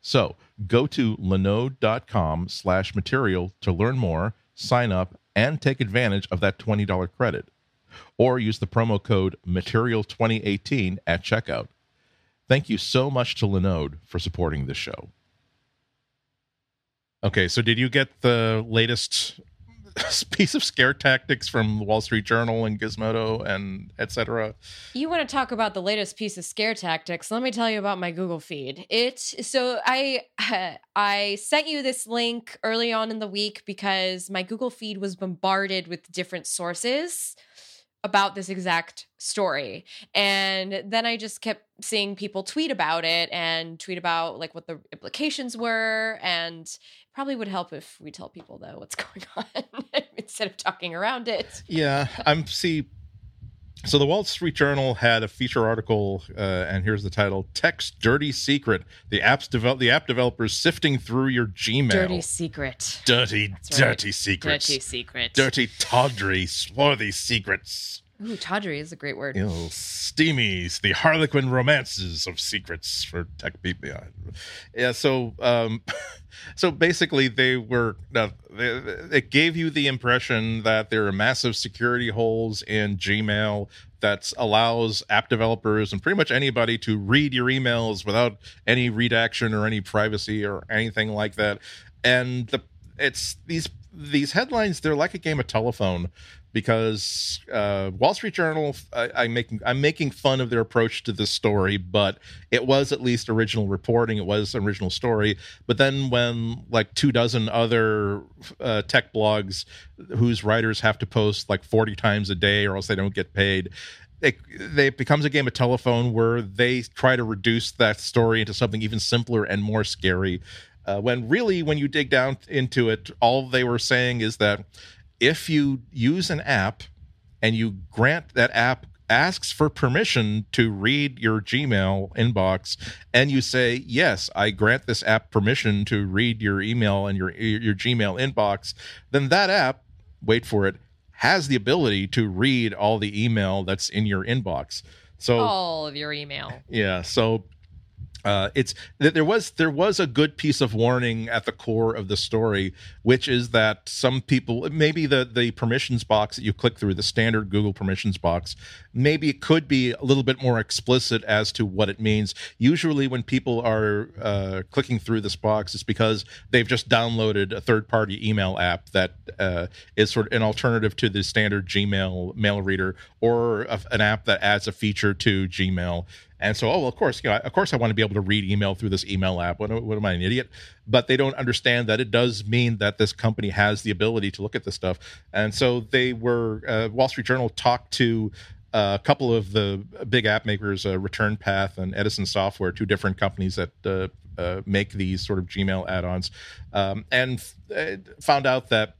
So go to linode.com slash material to learn more, sign up, and take advantage of that $20 credit. Or use the promo code material2018 at checkout. Thank you so much to Linode for supporting this show. Okay, so did you get the latest piece of scare tactics from the Wall Street Journal and Gizmodo and etc.? You want to talk about the latest piece of scare tactics? Let me tell you about my Google feed. It so I I sent you this link early on in the week because my Google feed was bombarded with different sources about this exact story. And then I just kept seeing people tweet about it and tweet about like what the implications were and probably would help if we tell people though what's going on instead of talking around it. Yeah, I'm see. So the Wall Street Journal had a feature article, uh, and here's the title: "Tech's Dirty Secret: The apps develop the app developers sifting through your Gmail." Dirty secret. dirty, right. dirty secrets, Dirty secret. dirty, tawdry, swarthy secrets. Ooh, tawdry is a great word. Know, steamies, the Harlequin romances of secrets for tech people. Yeah, yeah so, um, so basically, they were. Uh, they, it gave you the impression that there are massive security holes in Gmail that allows app developers and pretty much anybody to read your emails without any redaction or any privacy or anything like that. And the it's these these headlines. They're like a game of telephone because uh, Wall Street Journal. I, I'm making I'm making fun of their approach to this story, but it was at least original reporting. It was an original story. But then when like two dozen other uh, tech blogs whose writers have to post like 40 times a day or else they don't get paid it, it becomes a game of telephone where they try to reduce that story into something even simpler and more scary. Uh, when really, when you dig down into it, all they were saying is that if you use an app and you grant that app asks for permission to read your Gmail inbox and you say, "Yes, I grant this app permission to read your email and your your Gmail inbox," then that app, wait for it, has the ability to read all the email that's in your inbox. So all of your email. Yeah, so uh, it's there was there was a good piece of warning at the core of the story, which is that some people maybe the the permissions box that you click through the standard Google permissions box, maybe it could be a little bit more explicit as to what it means. Usually, when people are uh, clicking through this box, it's because they've just downloaded a third party email app that uh, is sort of an alternative to the standard Gmail mail reader or a, an app that adds a feature to Gmail and so, oh, well, of course, you know, of course, I want to be able to read email through this email app. What, what am I, an idiot? But they don't understand that it does mean that this company has the ability to look at this stuff. And so they were, uh, Wall Street Journal talked to uh, a couple of the big app makers, uh, Return Path and Edison Software, two different companies that uh, uh make these sort of Gmail add-ons, um, and f- uh, found out that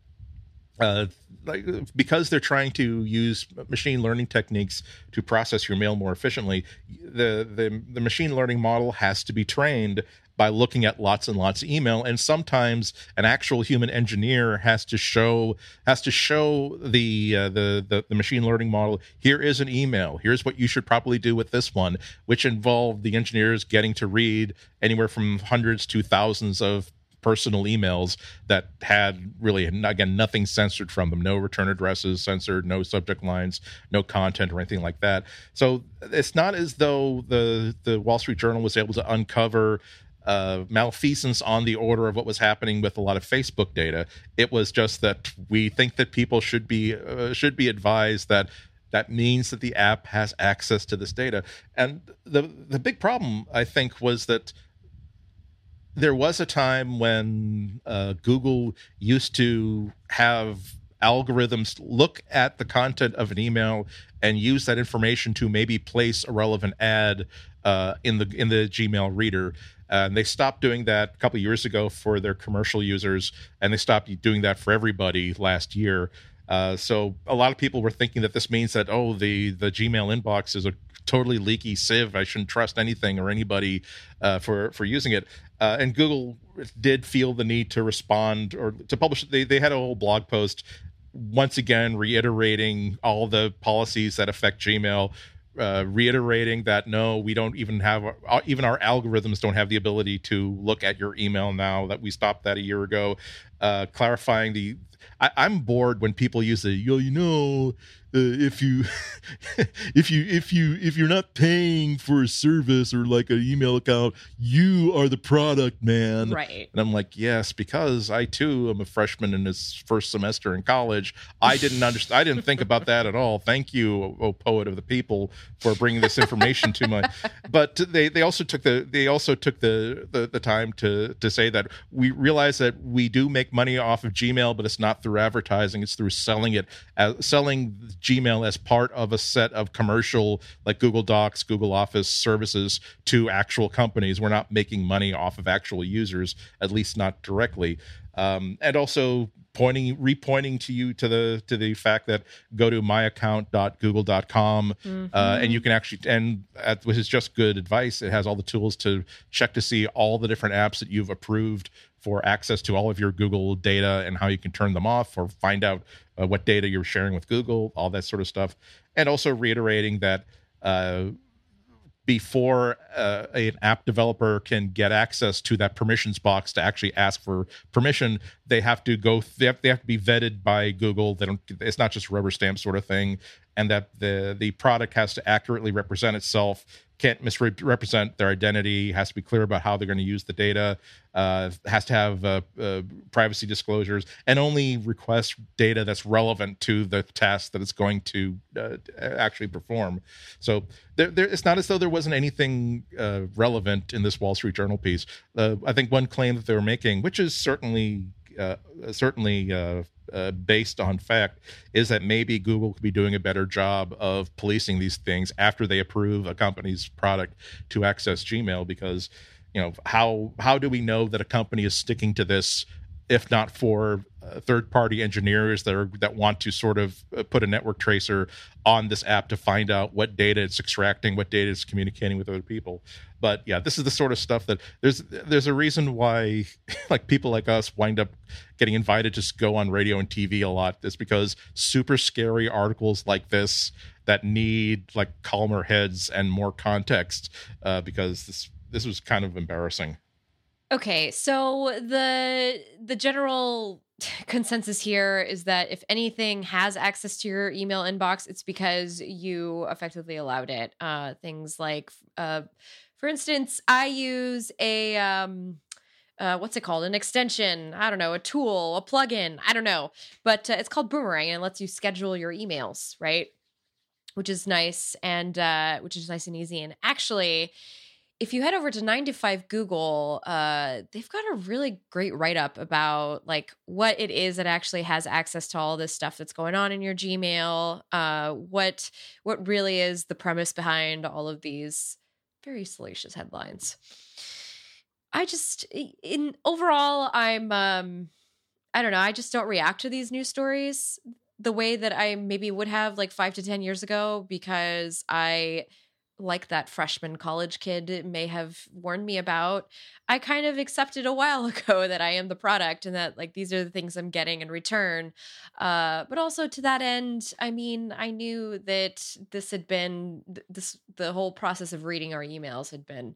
uh, like because they're trying to use machine learning techniques to process your mail more efficiently, the the, the machine learning model has to be trained by looking at lots and lots of email. And sometimes an actual human engineer has to show has to show the, uh, the, the the machine learning model here is an email. Here's what you should probably do with this one which involved the engineers getting to read anywhere from hundreds to thousands of personal emails that had really again nothing censored from them no return addresses censored no subject lines no content or anything like that so it's not as though the the wall street journal was able to uncover uh, malfeasance on the order of what was happening with a lot of Facebook data. It was just that we think that people should be uh, should be advised that that means that the app has access to this data. And the the big problem I think was that there was a time when uh, Google used to have algorithms look at the content of an email and use that information to maybe place a relevant ad uh, in the in the Gmail reader. And they stopped doing that a couple years ago for their commercial users, and they stopped doing that for everybody last year. Uh, so a lot of people were thinking that this means that oh the the Gmail inbox is a totally leaky sieve. I shouldn't trust anything or anybody uh, for for using it. Uh, and Google did feel the need to respond or to publish. They they had a whole blog post once again reiterating all the policies that affect Gmail. Uh, reiterating that no, we don't even have uh, even our algorithms don't have the ability to look at your email now. That we stopped that a year ago. Uh, clarifying the, I, am bored when people use the yo, you know, uh, if you if you if you if you're not paying for a service or like an email account you are the product man. Right. And i'm like yes because i too am a freshman in his first semester in college. I didn't understand i didn't think about that at all. Thank you oh poet of the people for bringing this information to my but they they also took the they also took the, the the time to to say that we realize that we do make money off of gmail but it's not through advertising it's through selling it as selling Gmail as part of a set of commercial like Google Docs, Google Office services to actual companies. We're not making money off of actual users, at least not directly. Um, and also pointing repointing to you to the to the fact that go to myaccount.google.com mm-hmm. uh, and you can actually and at, which is just good advice it has all the tools to check to see all the different apps that you've approved for access to all of your Google data and how you can turn them off or find out uh, what data you're sharing with Google, all that sort of stuff. And also reiterating that uh, before uh, an app developer can get access to that permissions box to actually ask for permission, they have to go. They have, they have to be vetted by Google. They don't. It's not just rubber stamp sort of thing. And that the the product has to accurately represent itself can't misrepresent their identity has to be clear about how they're going to use the data uh, has to have uh, uh, privacy disclosures and only request data that's relevant to the task that it's going to uh, actually perform. So there, there, it's not as though there wasn't anything uh, relevant in this wall street journal piece. Uh, i think one claim that they were making which is certainly certainly uh, based on fact is that maybe Google could be doing a better job of policing these things after they approve a company's product to access Gmail because you know how how do we know that a company is sticking to this if not for uh, third party engineers that are that want to sort of uh, put a network tracer on this app to find out what data it's extracting what data it's communicating with other people. But yeah this is the sort of stuff that there's there's a reason why like people like us wind up getting invited to go on radio and tv a lot it's because super scary articles like this that need like calmer heads and more context uh, because this this was kind of embarrassing Okay, so the the general consensus here is that if anything has access to your email inbox, it's because you effectively allowed it. Uh, things like, uh, for instance, I use a um, uh, what's it called? An extension? I don't know, a tool, a plugin. I don't know, but uh, it's called Boomerang and it lets you schedule your emails, right? Which is nice and uh, which is nice and easy. And actually if you head over to 9 to 5 Google, uh, they've got a really great write up about like what it is that actually has access to all this stuff that's going on in your Gmail. Uh, what what really is the premise behind all of these very salacious headlines. I just in overall, I'm um, I don't know. I just don't react to these news stories the way that I maybe would have like five to ten years ago because I like that freshman college kid may have warned me about, I kind of accepted a while ago that I am the product and that like these are the things I'm getting in return. Uh, but also to that end, I mean, I knew that this had been this the whole process of reading our emails had been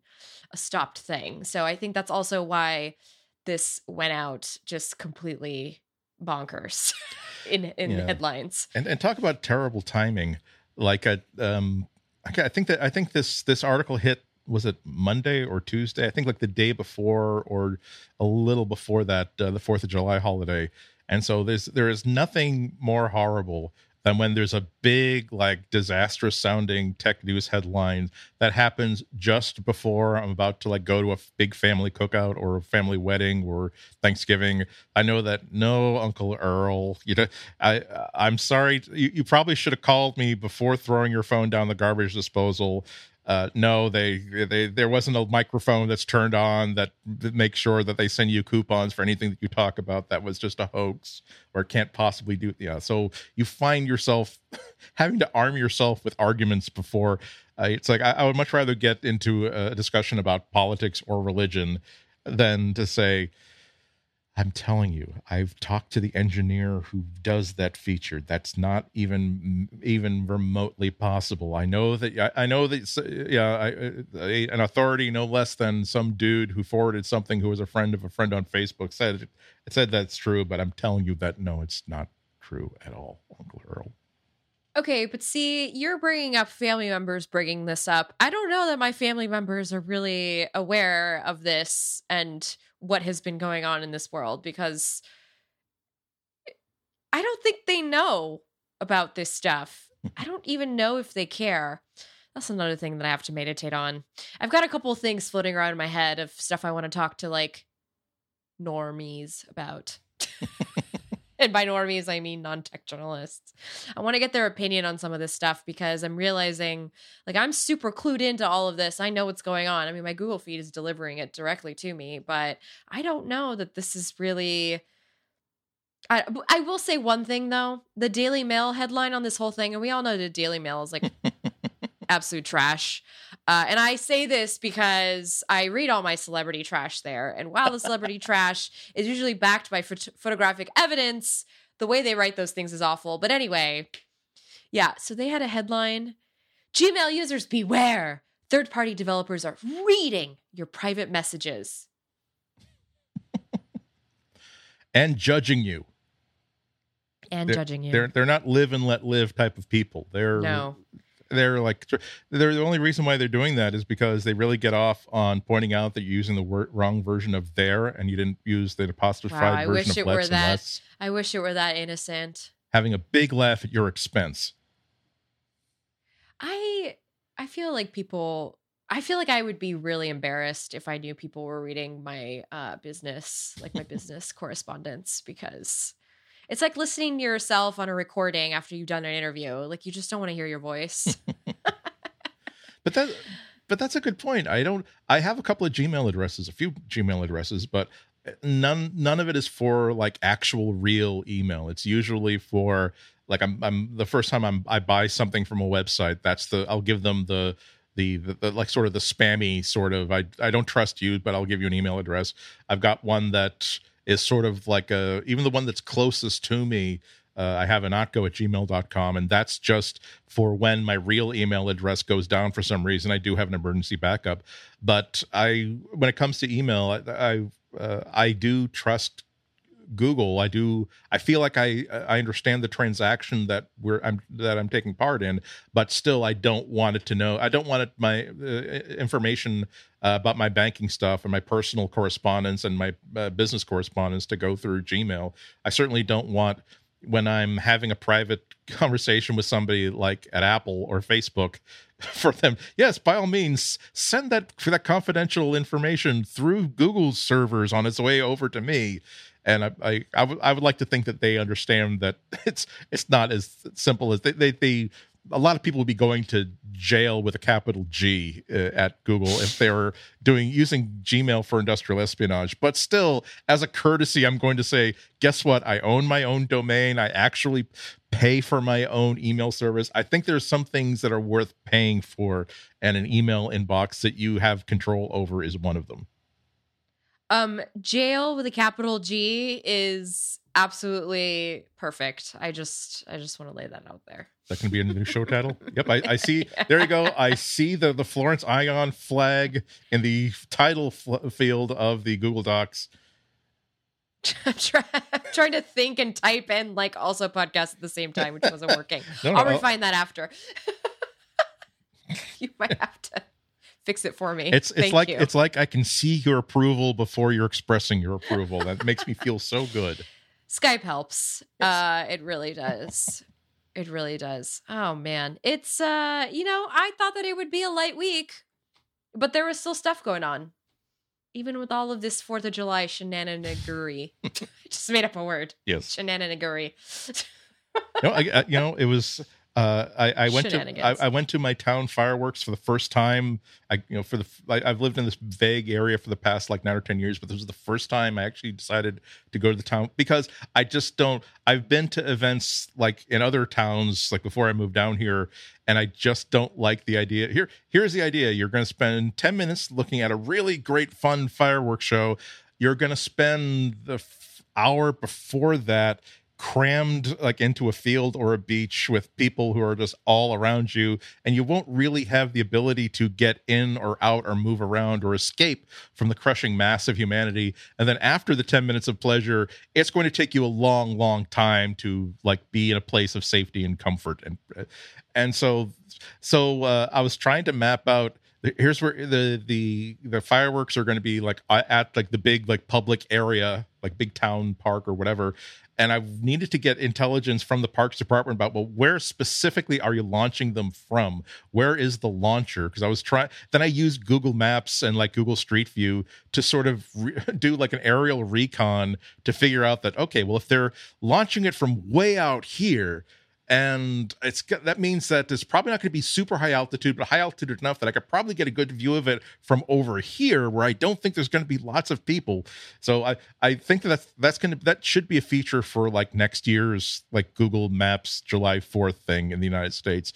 a stopped thing. So I think that's also why this went out just completely bonkers in in yeah. headlines. And and talk about terrible timing. Like a um I think that I think this this article hit was it Monday or Tuesday? I think like the day before or a little before that uh, the Fourth of July holiday. And so there's there is nothing more horrible than when there's a big like disastrous sounding tech news headline that happens just before i'm about to like go to a big family cookout or a family wedding or thanksgiving. I know that no uncle earl you know i i'm sorry you, you probably should have called me before throwing your phone down the garbage disposal uh, no, they they there wasn't a microphone that's turned on that, that makes sure that they send you coupons for anything that you talk about. That was just a hoax or can't possibly do. Yeah, so you find yourself having to arm yourself with arguments before. Uh, it's like I, I would much rather get into a discussion about politics or religion than to say I'm telling you, I've talked to the engineer who does that feature. That's not even even remotely possible. I know that I, know that yeah, I, uh, I, an authority no less than some dude who forwarded something who was a friend of a friend on Facebook said it said that's true, but I'm telling you that no, it's not true at all, Uncle Earl. Okay, but see, you're bringing up family members bringing this up. I don't know that my family members are really aware of this and what has been going on in this world because I don't think they know about this stuff. Hmm. I don't even know if they care. That's another thing that I have to meditate on. I've got a couple of things floating around in my head of stuff I want to talk to like normies about. and by normies, I mean non tech journalists. I want to get their opinion on some of this stuff because I'm realizing, like, I'm super clued into all of this. I know what's going on. I mean, my Google feed is delivering it directly to me, but I don't know that this is really. I, I will say one thing though the Daily Mail headline on this whole thing, and we all know the Daily Mail is like absolute trash. Uh, and I say this because I read all my celebrity trash there. And while the celebrity trash is usually backed by phot- photographic evidence, the way they write those things is awful. But anyway, yeah, so they had a headline Gmail users beware. Third party developers are reading your private messages and judging you. and they're, judging you. They're they're not live and let live type of people. They're no. They're like they're the only reason why they're doing that is because they really get off on pointing out that you're using the wor- wrong version of there and you didn't use the apostrophied Wow, I version wish of it were that- less. I wish it were that innocent. Having a big laugh at your expense. I I feel like people I feel like I would be really embarrassed if I knew people were reading my uh business, like my business correspondence because it's like listening to yourself on a recording after you've done an interview. Like you just don't want to hear your voice. But that but that's a good point. I don't I have a couple of Gmail addresses, a few Gmail addresses, but uh, none none of it is for like actual real email. It's usually for like I'm I'm the first time I'm I buy something from a website, that's the I'll give them the the, the, the like sort of the spammy sort of I I don't trust you, but I'll give you an email address. I've got one that is sort of like a even the one that's closest to me uh, I have an otgo at gmail.com, and that's just for when my real email address goes down for some reason. I do have an emergency backup, but I, when it comes to email, I, I, uh, I do trust Google. I do. I feel like I, I understand the transaction that we're, I'm, that I'm taking part in, but still, I don't want it to know. I don't want it my uh, information uh, about my banking stuff and my personal correspondence and my uh, business correspondence to go through Gmail. I certainly don't want when I'm having a private conversation with somebody like at Apple or Facebook for them, yes, by all means, send that for that confidential information through Google's servers on its way over to me. And I, I, I would, would like to think that they understand that it's, it's not as simple as they, they, they a lot of people would be going to jail with a capital G uh, at Google if they were doing using Gmail for industrial espionage. But still, as a courtesy, I'm going to say, guess what? I own my own domain. I actually pay for my own email service. I think there's some things that are worth paying for, and an email inbox that you have control over is one of them. Um jail with a capital G is absolutely perfect. I just I just want to lay that out there. That can be a new show title. Yep, I, I see. There you go. I see the the Florence Ion flag in the title fl- field of the Google Docs. I'm, try- I'm trying to think and type and like also podcast at the same time, which wasn't working. No, I'll refine that after. you might have to fix it for me. It's it's Thank like you. it's like I can see your approval before you're expressing your approval. That makes me feel so good. Skype helps. Uh, it really does. It really does. Oh man, it's uh, you know, I thought that it would be a light week, but there was still stuff going on, even with all of this Fourth of July shenaniganery. I just made up a word, Yes. shenaniganery. No, I, I, you know, it was. Uh, I, I went to I, I went to my town fireworks for the first time. I you know for the I, I've lived in this vague area for the past like nine or ten years, but this was the first time I actually decided to go to the town because I just don't. I've been to events like in other towns like before I moved down here, and I just don't like the idea. Here, here's the idea: you're going to spend ten minutes looking at a really great, fun fireworks show. You're going to spend the f- hour before that crammed like into a field or a beach with people who are just all around you and you won't really have the ability to get in or out or move around or escape from the crushing mass of humanity. And then after the 10 minutes of pleasure it's going to take you a long long time to like be in a place of safety and comfort and and so so uh, i was trying to map out here's where the the the fireworks are going to be like at like the big like public area like big town park or whatever and I needed to get intelligence from the Parks Department about well, where specifically are you launching them from? Where is the launcher? Because I was trying. Then I used Google Maps and like Google Street View to sort of re- do like an aerial recon to figure out that okay, well, if they're launching it from way out here, and it's that means that it's probably not going to be super high altitude, but high altitude enough that I could probably get a good view of it from over here, where I don't think there's going to be lots of people. So I I think that that's, that's going to that should be a feature for like next year's like Google Maps July Fourth thing in the United States,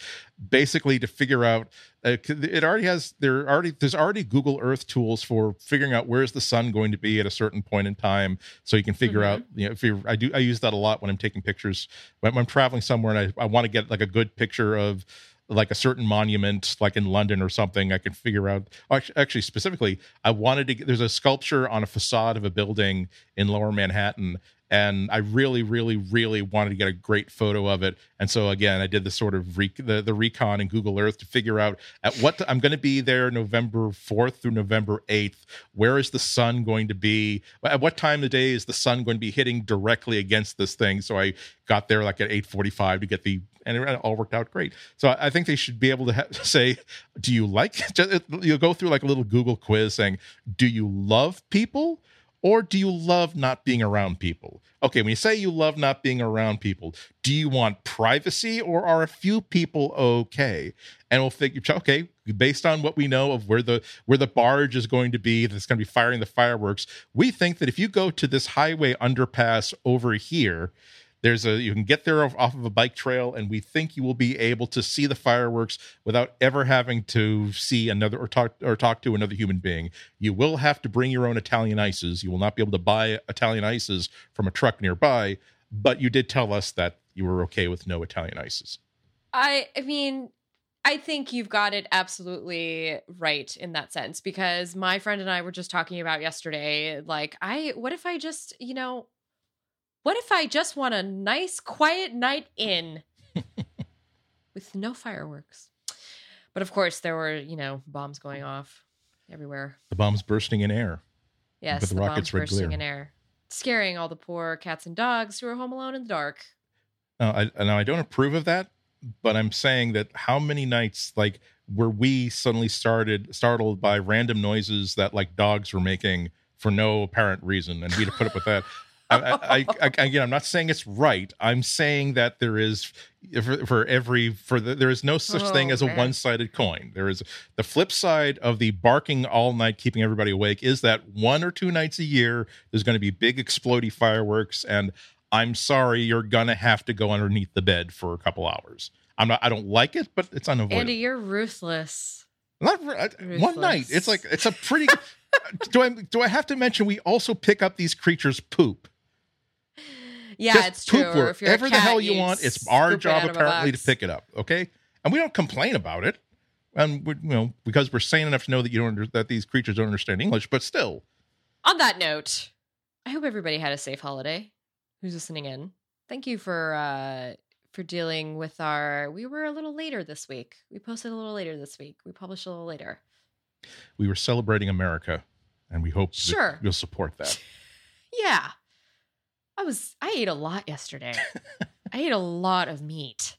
basically to figure out. Uh, it already has there already there's already Google Earth tools for figuring out where's the sun going to be at a certain point in time, so you can figure Mhm. out you know if you I do I use that a lot when I'm taking pictures when I'm traveling somewhere and I, I want to get like a good picture of like a certain monument like in london or something i can figure out actually, actually specifically i wanted to get, there's a sculpture on a facade of a building in lower manhattan and I really, really, really wanted to get a great photo of it. And so again, I did the sort of the the recon in Google Earth to figure out at what I'm going to be there November 4th through November 8th. Where is the sun going to be? At what time of day is the sun going to be hitting directly against this thing? So I got there like at 8:45 to get the and it all worked out great. So I think they should be able to ha- say, "Do you like?" You'll go through like a little Google quiz saying, "Do you love people?" Or do you love not being around people? Okay, when you say you love not being around people, do you want privacy or are a few people okay? And we'll figure, okay, based on what we know of where the where the barge is going to be that's going to be firing the fireworks, we think that if you go to this highway underpass over here, there's a you can get there off of a bike trail and we think you will be able to see the fireworks without ever having to see another or talk or talk to another human being. You will have to bring your own italian ices. You will not be able to buy italian ices from a truck nearby but you did tell us that you were okay with no italian ices. I i mean I think you've got it absolutely right in that sense because my friend and I were just talking about yesterday like I what if I just, you know, what if I just want a nice, quiet night in with no fireworks? But of course, there were, you know, bombs going off everywhere. The bombs bursting in air. Yes, the, the rockets bombs bursting in air, scaring all the poor cats and dogs who are home alone in the dark. Now I, now, I don't approve of that, but I'm saying that how many nights, like, were we suddenly started startled by random noises that like dogs were making for no apparent reason, and we had to put up with that. I, I, I, again, I'm not saying it's right. I'm saying that there is for, for every for the, there is no such oh, thing as a one-sided coin. There is the flip side of the barking all night, keeping everybody awake. Is that one or two nights a year there's going to be big exploding fireworks, and I'm sorry, you're gonna have to go underneath the bed for a couple hours. I'm not. I don't like it, but it's unavoidable. Andy, you're ruthless. Not one night. It's like it's a pretty. do I do I have to mention we also pick up these creatures' poop? Yeah, Just it's true. If Whatever the hell you want, it's our job apparently to pick it up. Okay, and we don't complain about it, and we, you know because we're sane enough to know that you don't under, that these creatures don't understand English. But still, on that note, I hope everybody had a safe holiday. Who's listening in? Thank you for uh for dealing with our. We were a little later this week. We posted a little later this week. We published a little later. We were celebrating America, and we hope sure you'll support that. yeah. I was I ate a lot yesterday. I ate a lot of meat.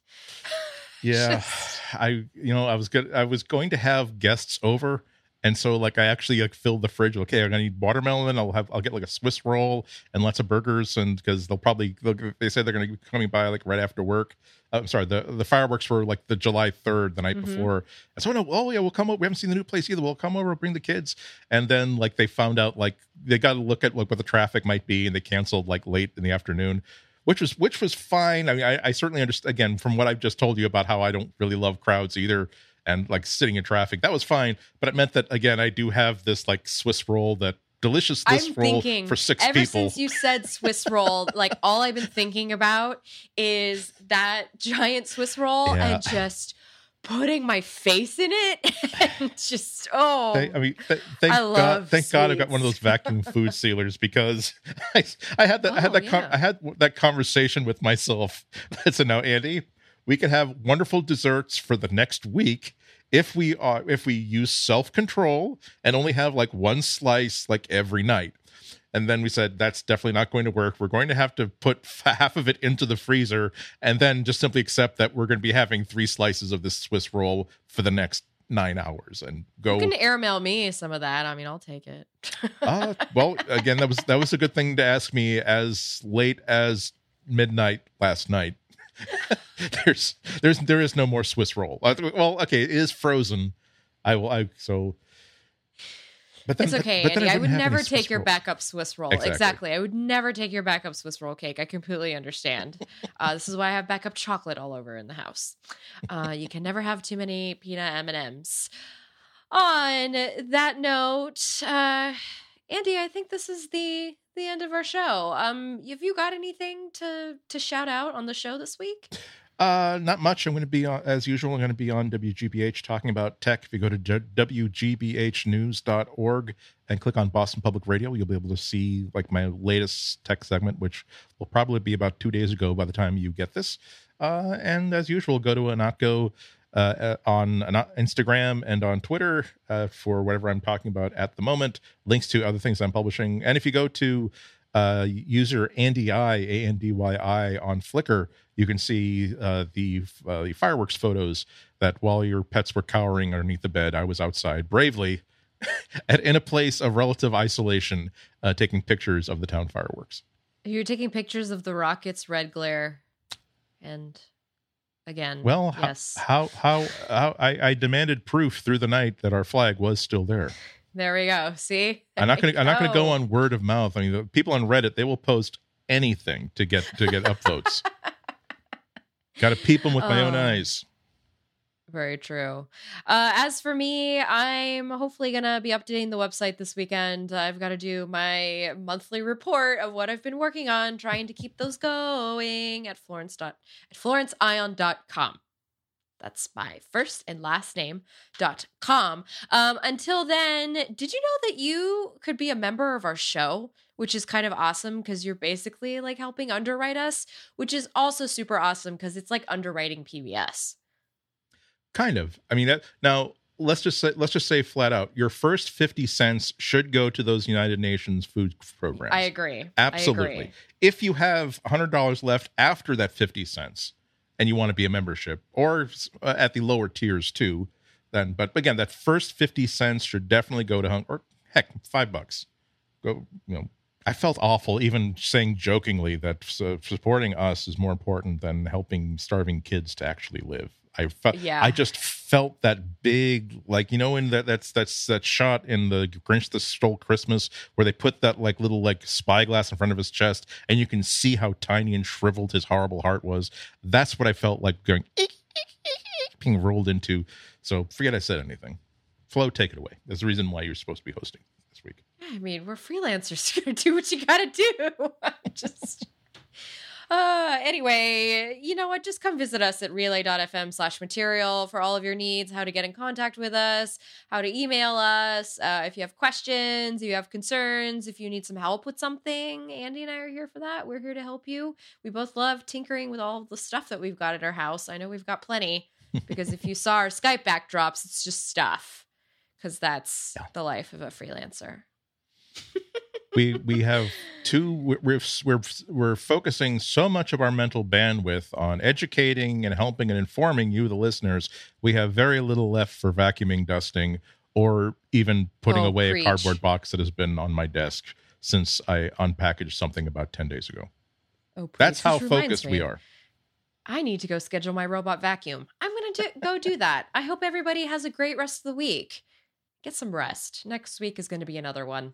Yeah. Just... I you know, I was good I was going to have guests over and so like I actually like filled the fridge. Okay, I'm gonna need watermelon. I'll have I'll get like a Swiss roll and lots of burgers, and because they'll probably they'll, they said they're gonna be coming by like right after work. Uh, I'm sorry, the the fireworks were like the July 3rd, the night mm-hmm. before. And so no, oh yeah, we'll come over. We haven't seen the new place either. We'll come over, bring the kids, and then like they found out like they got to look at like what the traffic might be, and they canceled like late in the afternoon which was which was fine. I mean, I, I, certainly understand again from what I've just told you about how I don't really love crowds either and like sitting in traffic. That was fine, but it meant that again I do have this like Swiss roll that delicious Swiss I'm roll thinking, for six ever people. Since you said Swiss roll, like all I've been thinking about is that giant Swiss roll yeah. and just putting my face in it and just oh thank, i mean th- thank I god thank sweets. god i've got one of those vacuum food sealers because i, I had that oh, i had oh, that yeah. com- i had that conversation with myself so now andy we could have wonderful desserts for the next week if we are if we use self-control and only have like one slice like every night. And then we said that's definitely not going to work. We're going to have to put half of it into the freezer and then just simply accept that we're going to be having three slices of this swiss roll for the next nine hours and go you can airmail me some of that. I mean i'll take it. Uh, well again that was that was a good thing to ask me as late as midnight last night there's there's there is no more Swiss roll. Uh, well, okay, it is frozen. I will. I so. But then, it's okay, but, but Andy. I would never take your backup Swiss roll. Exactly. exactly. I would never take your backup Swiss roll cake. I completely understand. uh, this is why I have backup chocolate all over in the house. Uh, you can never have too many peanut M and M's. On that note, uh, Andy, I think this is the the end of our show. Um, have you got anything to to shout out on the show this week? Uh, not much. I'm going to be on, as usual. I'm going to be on WGBH talking about tech. If you go to wgbhnews.org and click on Boston Public Radio, you'll be able to see like my latest tech segment, which will probably be about two days ago by the time you get this. Uh, and as usual, go to Ihnatko uh, uh, on Instagram and on Twitter uh, for whatever I'm talking about at the moment. Links to other things I'm publishing. And if you go to uh, user Andy I A N D Y I on Flickr, you can see uh, the uh, the fireworks photos that while your pets were cowering underneath the bed, I was outside bravely, at in a place of relative isolation, uh, taking pictures of the town fireworks. You're taking pictures of the rockets' red glare, and again, well, yes, how how how, how I, I demanded proof through the night that our flag was still there. There we go. See, I'm not gonna I'm not gonna go on word of mouth. I mean, the people on Reddit they will post anything to get to get upvotes. Got to peep them with my own Uh, eyes. Very true. Uh, as for me, I'm hopefully gonna be updating the website this weekend. I've got to do my monthly report of what I've been working on, trying to keep those going at Florence dot at florenceion.com. That's my first and last name dot com. Um, until then, did you know that you could be a member of our show, which is kind of awesome because you're basically like helping underwrite us, which is also super awesome because it's like underwriting PBS. Kind of. I mean, that, now let's just say let's just say flat out, your first fifty cents should go to those United Nations food programs. I agree. Absolutely. I agree. If you have hundred dollars left after that fifty cents, and you want to be a membership, or uh, at the lower tiers too, then. But again, that first fifty cents should definitely go to hung or heck, five bucks. Go, you know. I felt awful even saying jokingly that uh, supporting us is more important than helping starving kids to actually live. I felt, Yeah. I just felt that big, like you know, in that that's that's that shot in the Grinch that Stole Christmas where they put that like little like spyglass in front of his chest, and you can see how tiny and shriveled his horrible heart was. That's what I felt like going eek, eek, eek, eek, being rolled into. So forget I said anything. Flo, take it away. That's the reason why you're supposed to be hosting this week. I mean, we're freelancers. You gotta do what you gotta do. just. Uh, anyway, you know what? Just come visit us at relay.fm slash material for all of your needs, how to get in contact with us, how to email us. Uh, if you have questions, if you have concerns, if you need some help with something, Andy and I are here for that. We're here to help you. We both love tinkering with all the stuff that we've got at our house. I know we've got plenty because if you saw our Skype backdrops, it's just stuff because that's Yeah. the life of a freelancer. we we have two we're, we're we're focusing so much of our mental bandwidth on educating and helping and informing you the listeners we have very little left for vacuuming dusting or even putting Oh, away preach. a cardboard box that has been on my desk since i unpackaged something about 10 days ago Oh, that's how focused me, we are I need to go schedule my robot vacuum. I'm gonna do, go do that. I hope everybody has a great rest of the week. Get some rest. Next week is going to be another one.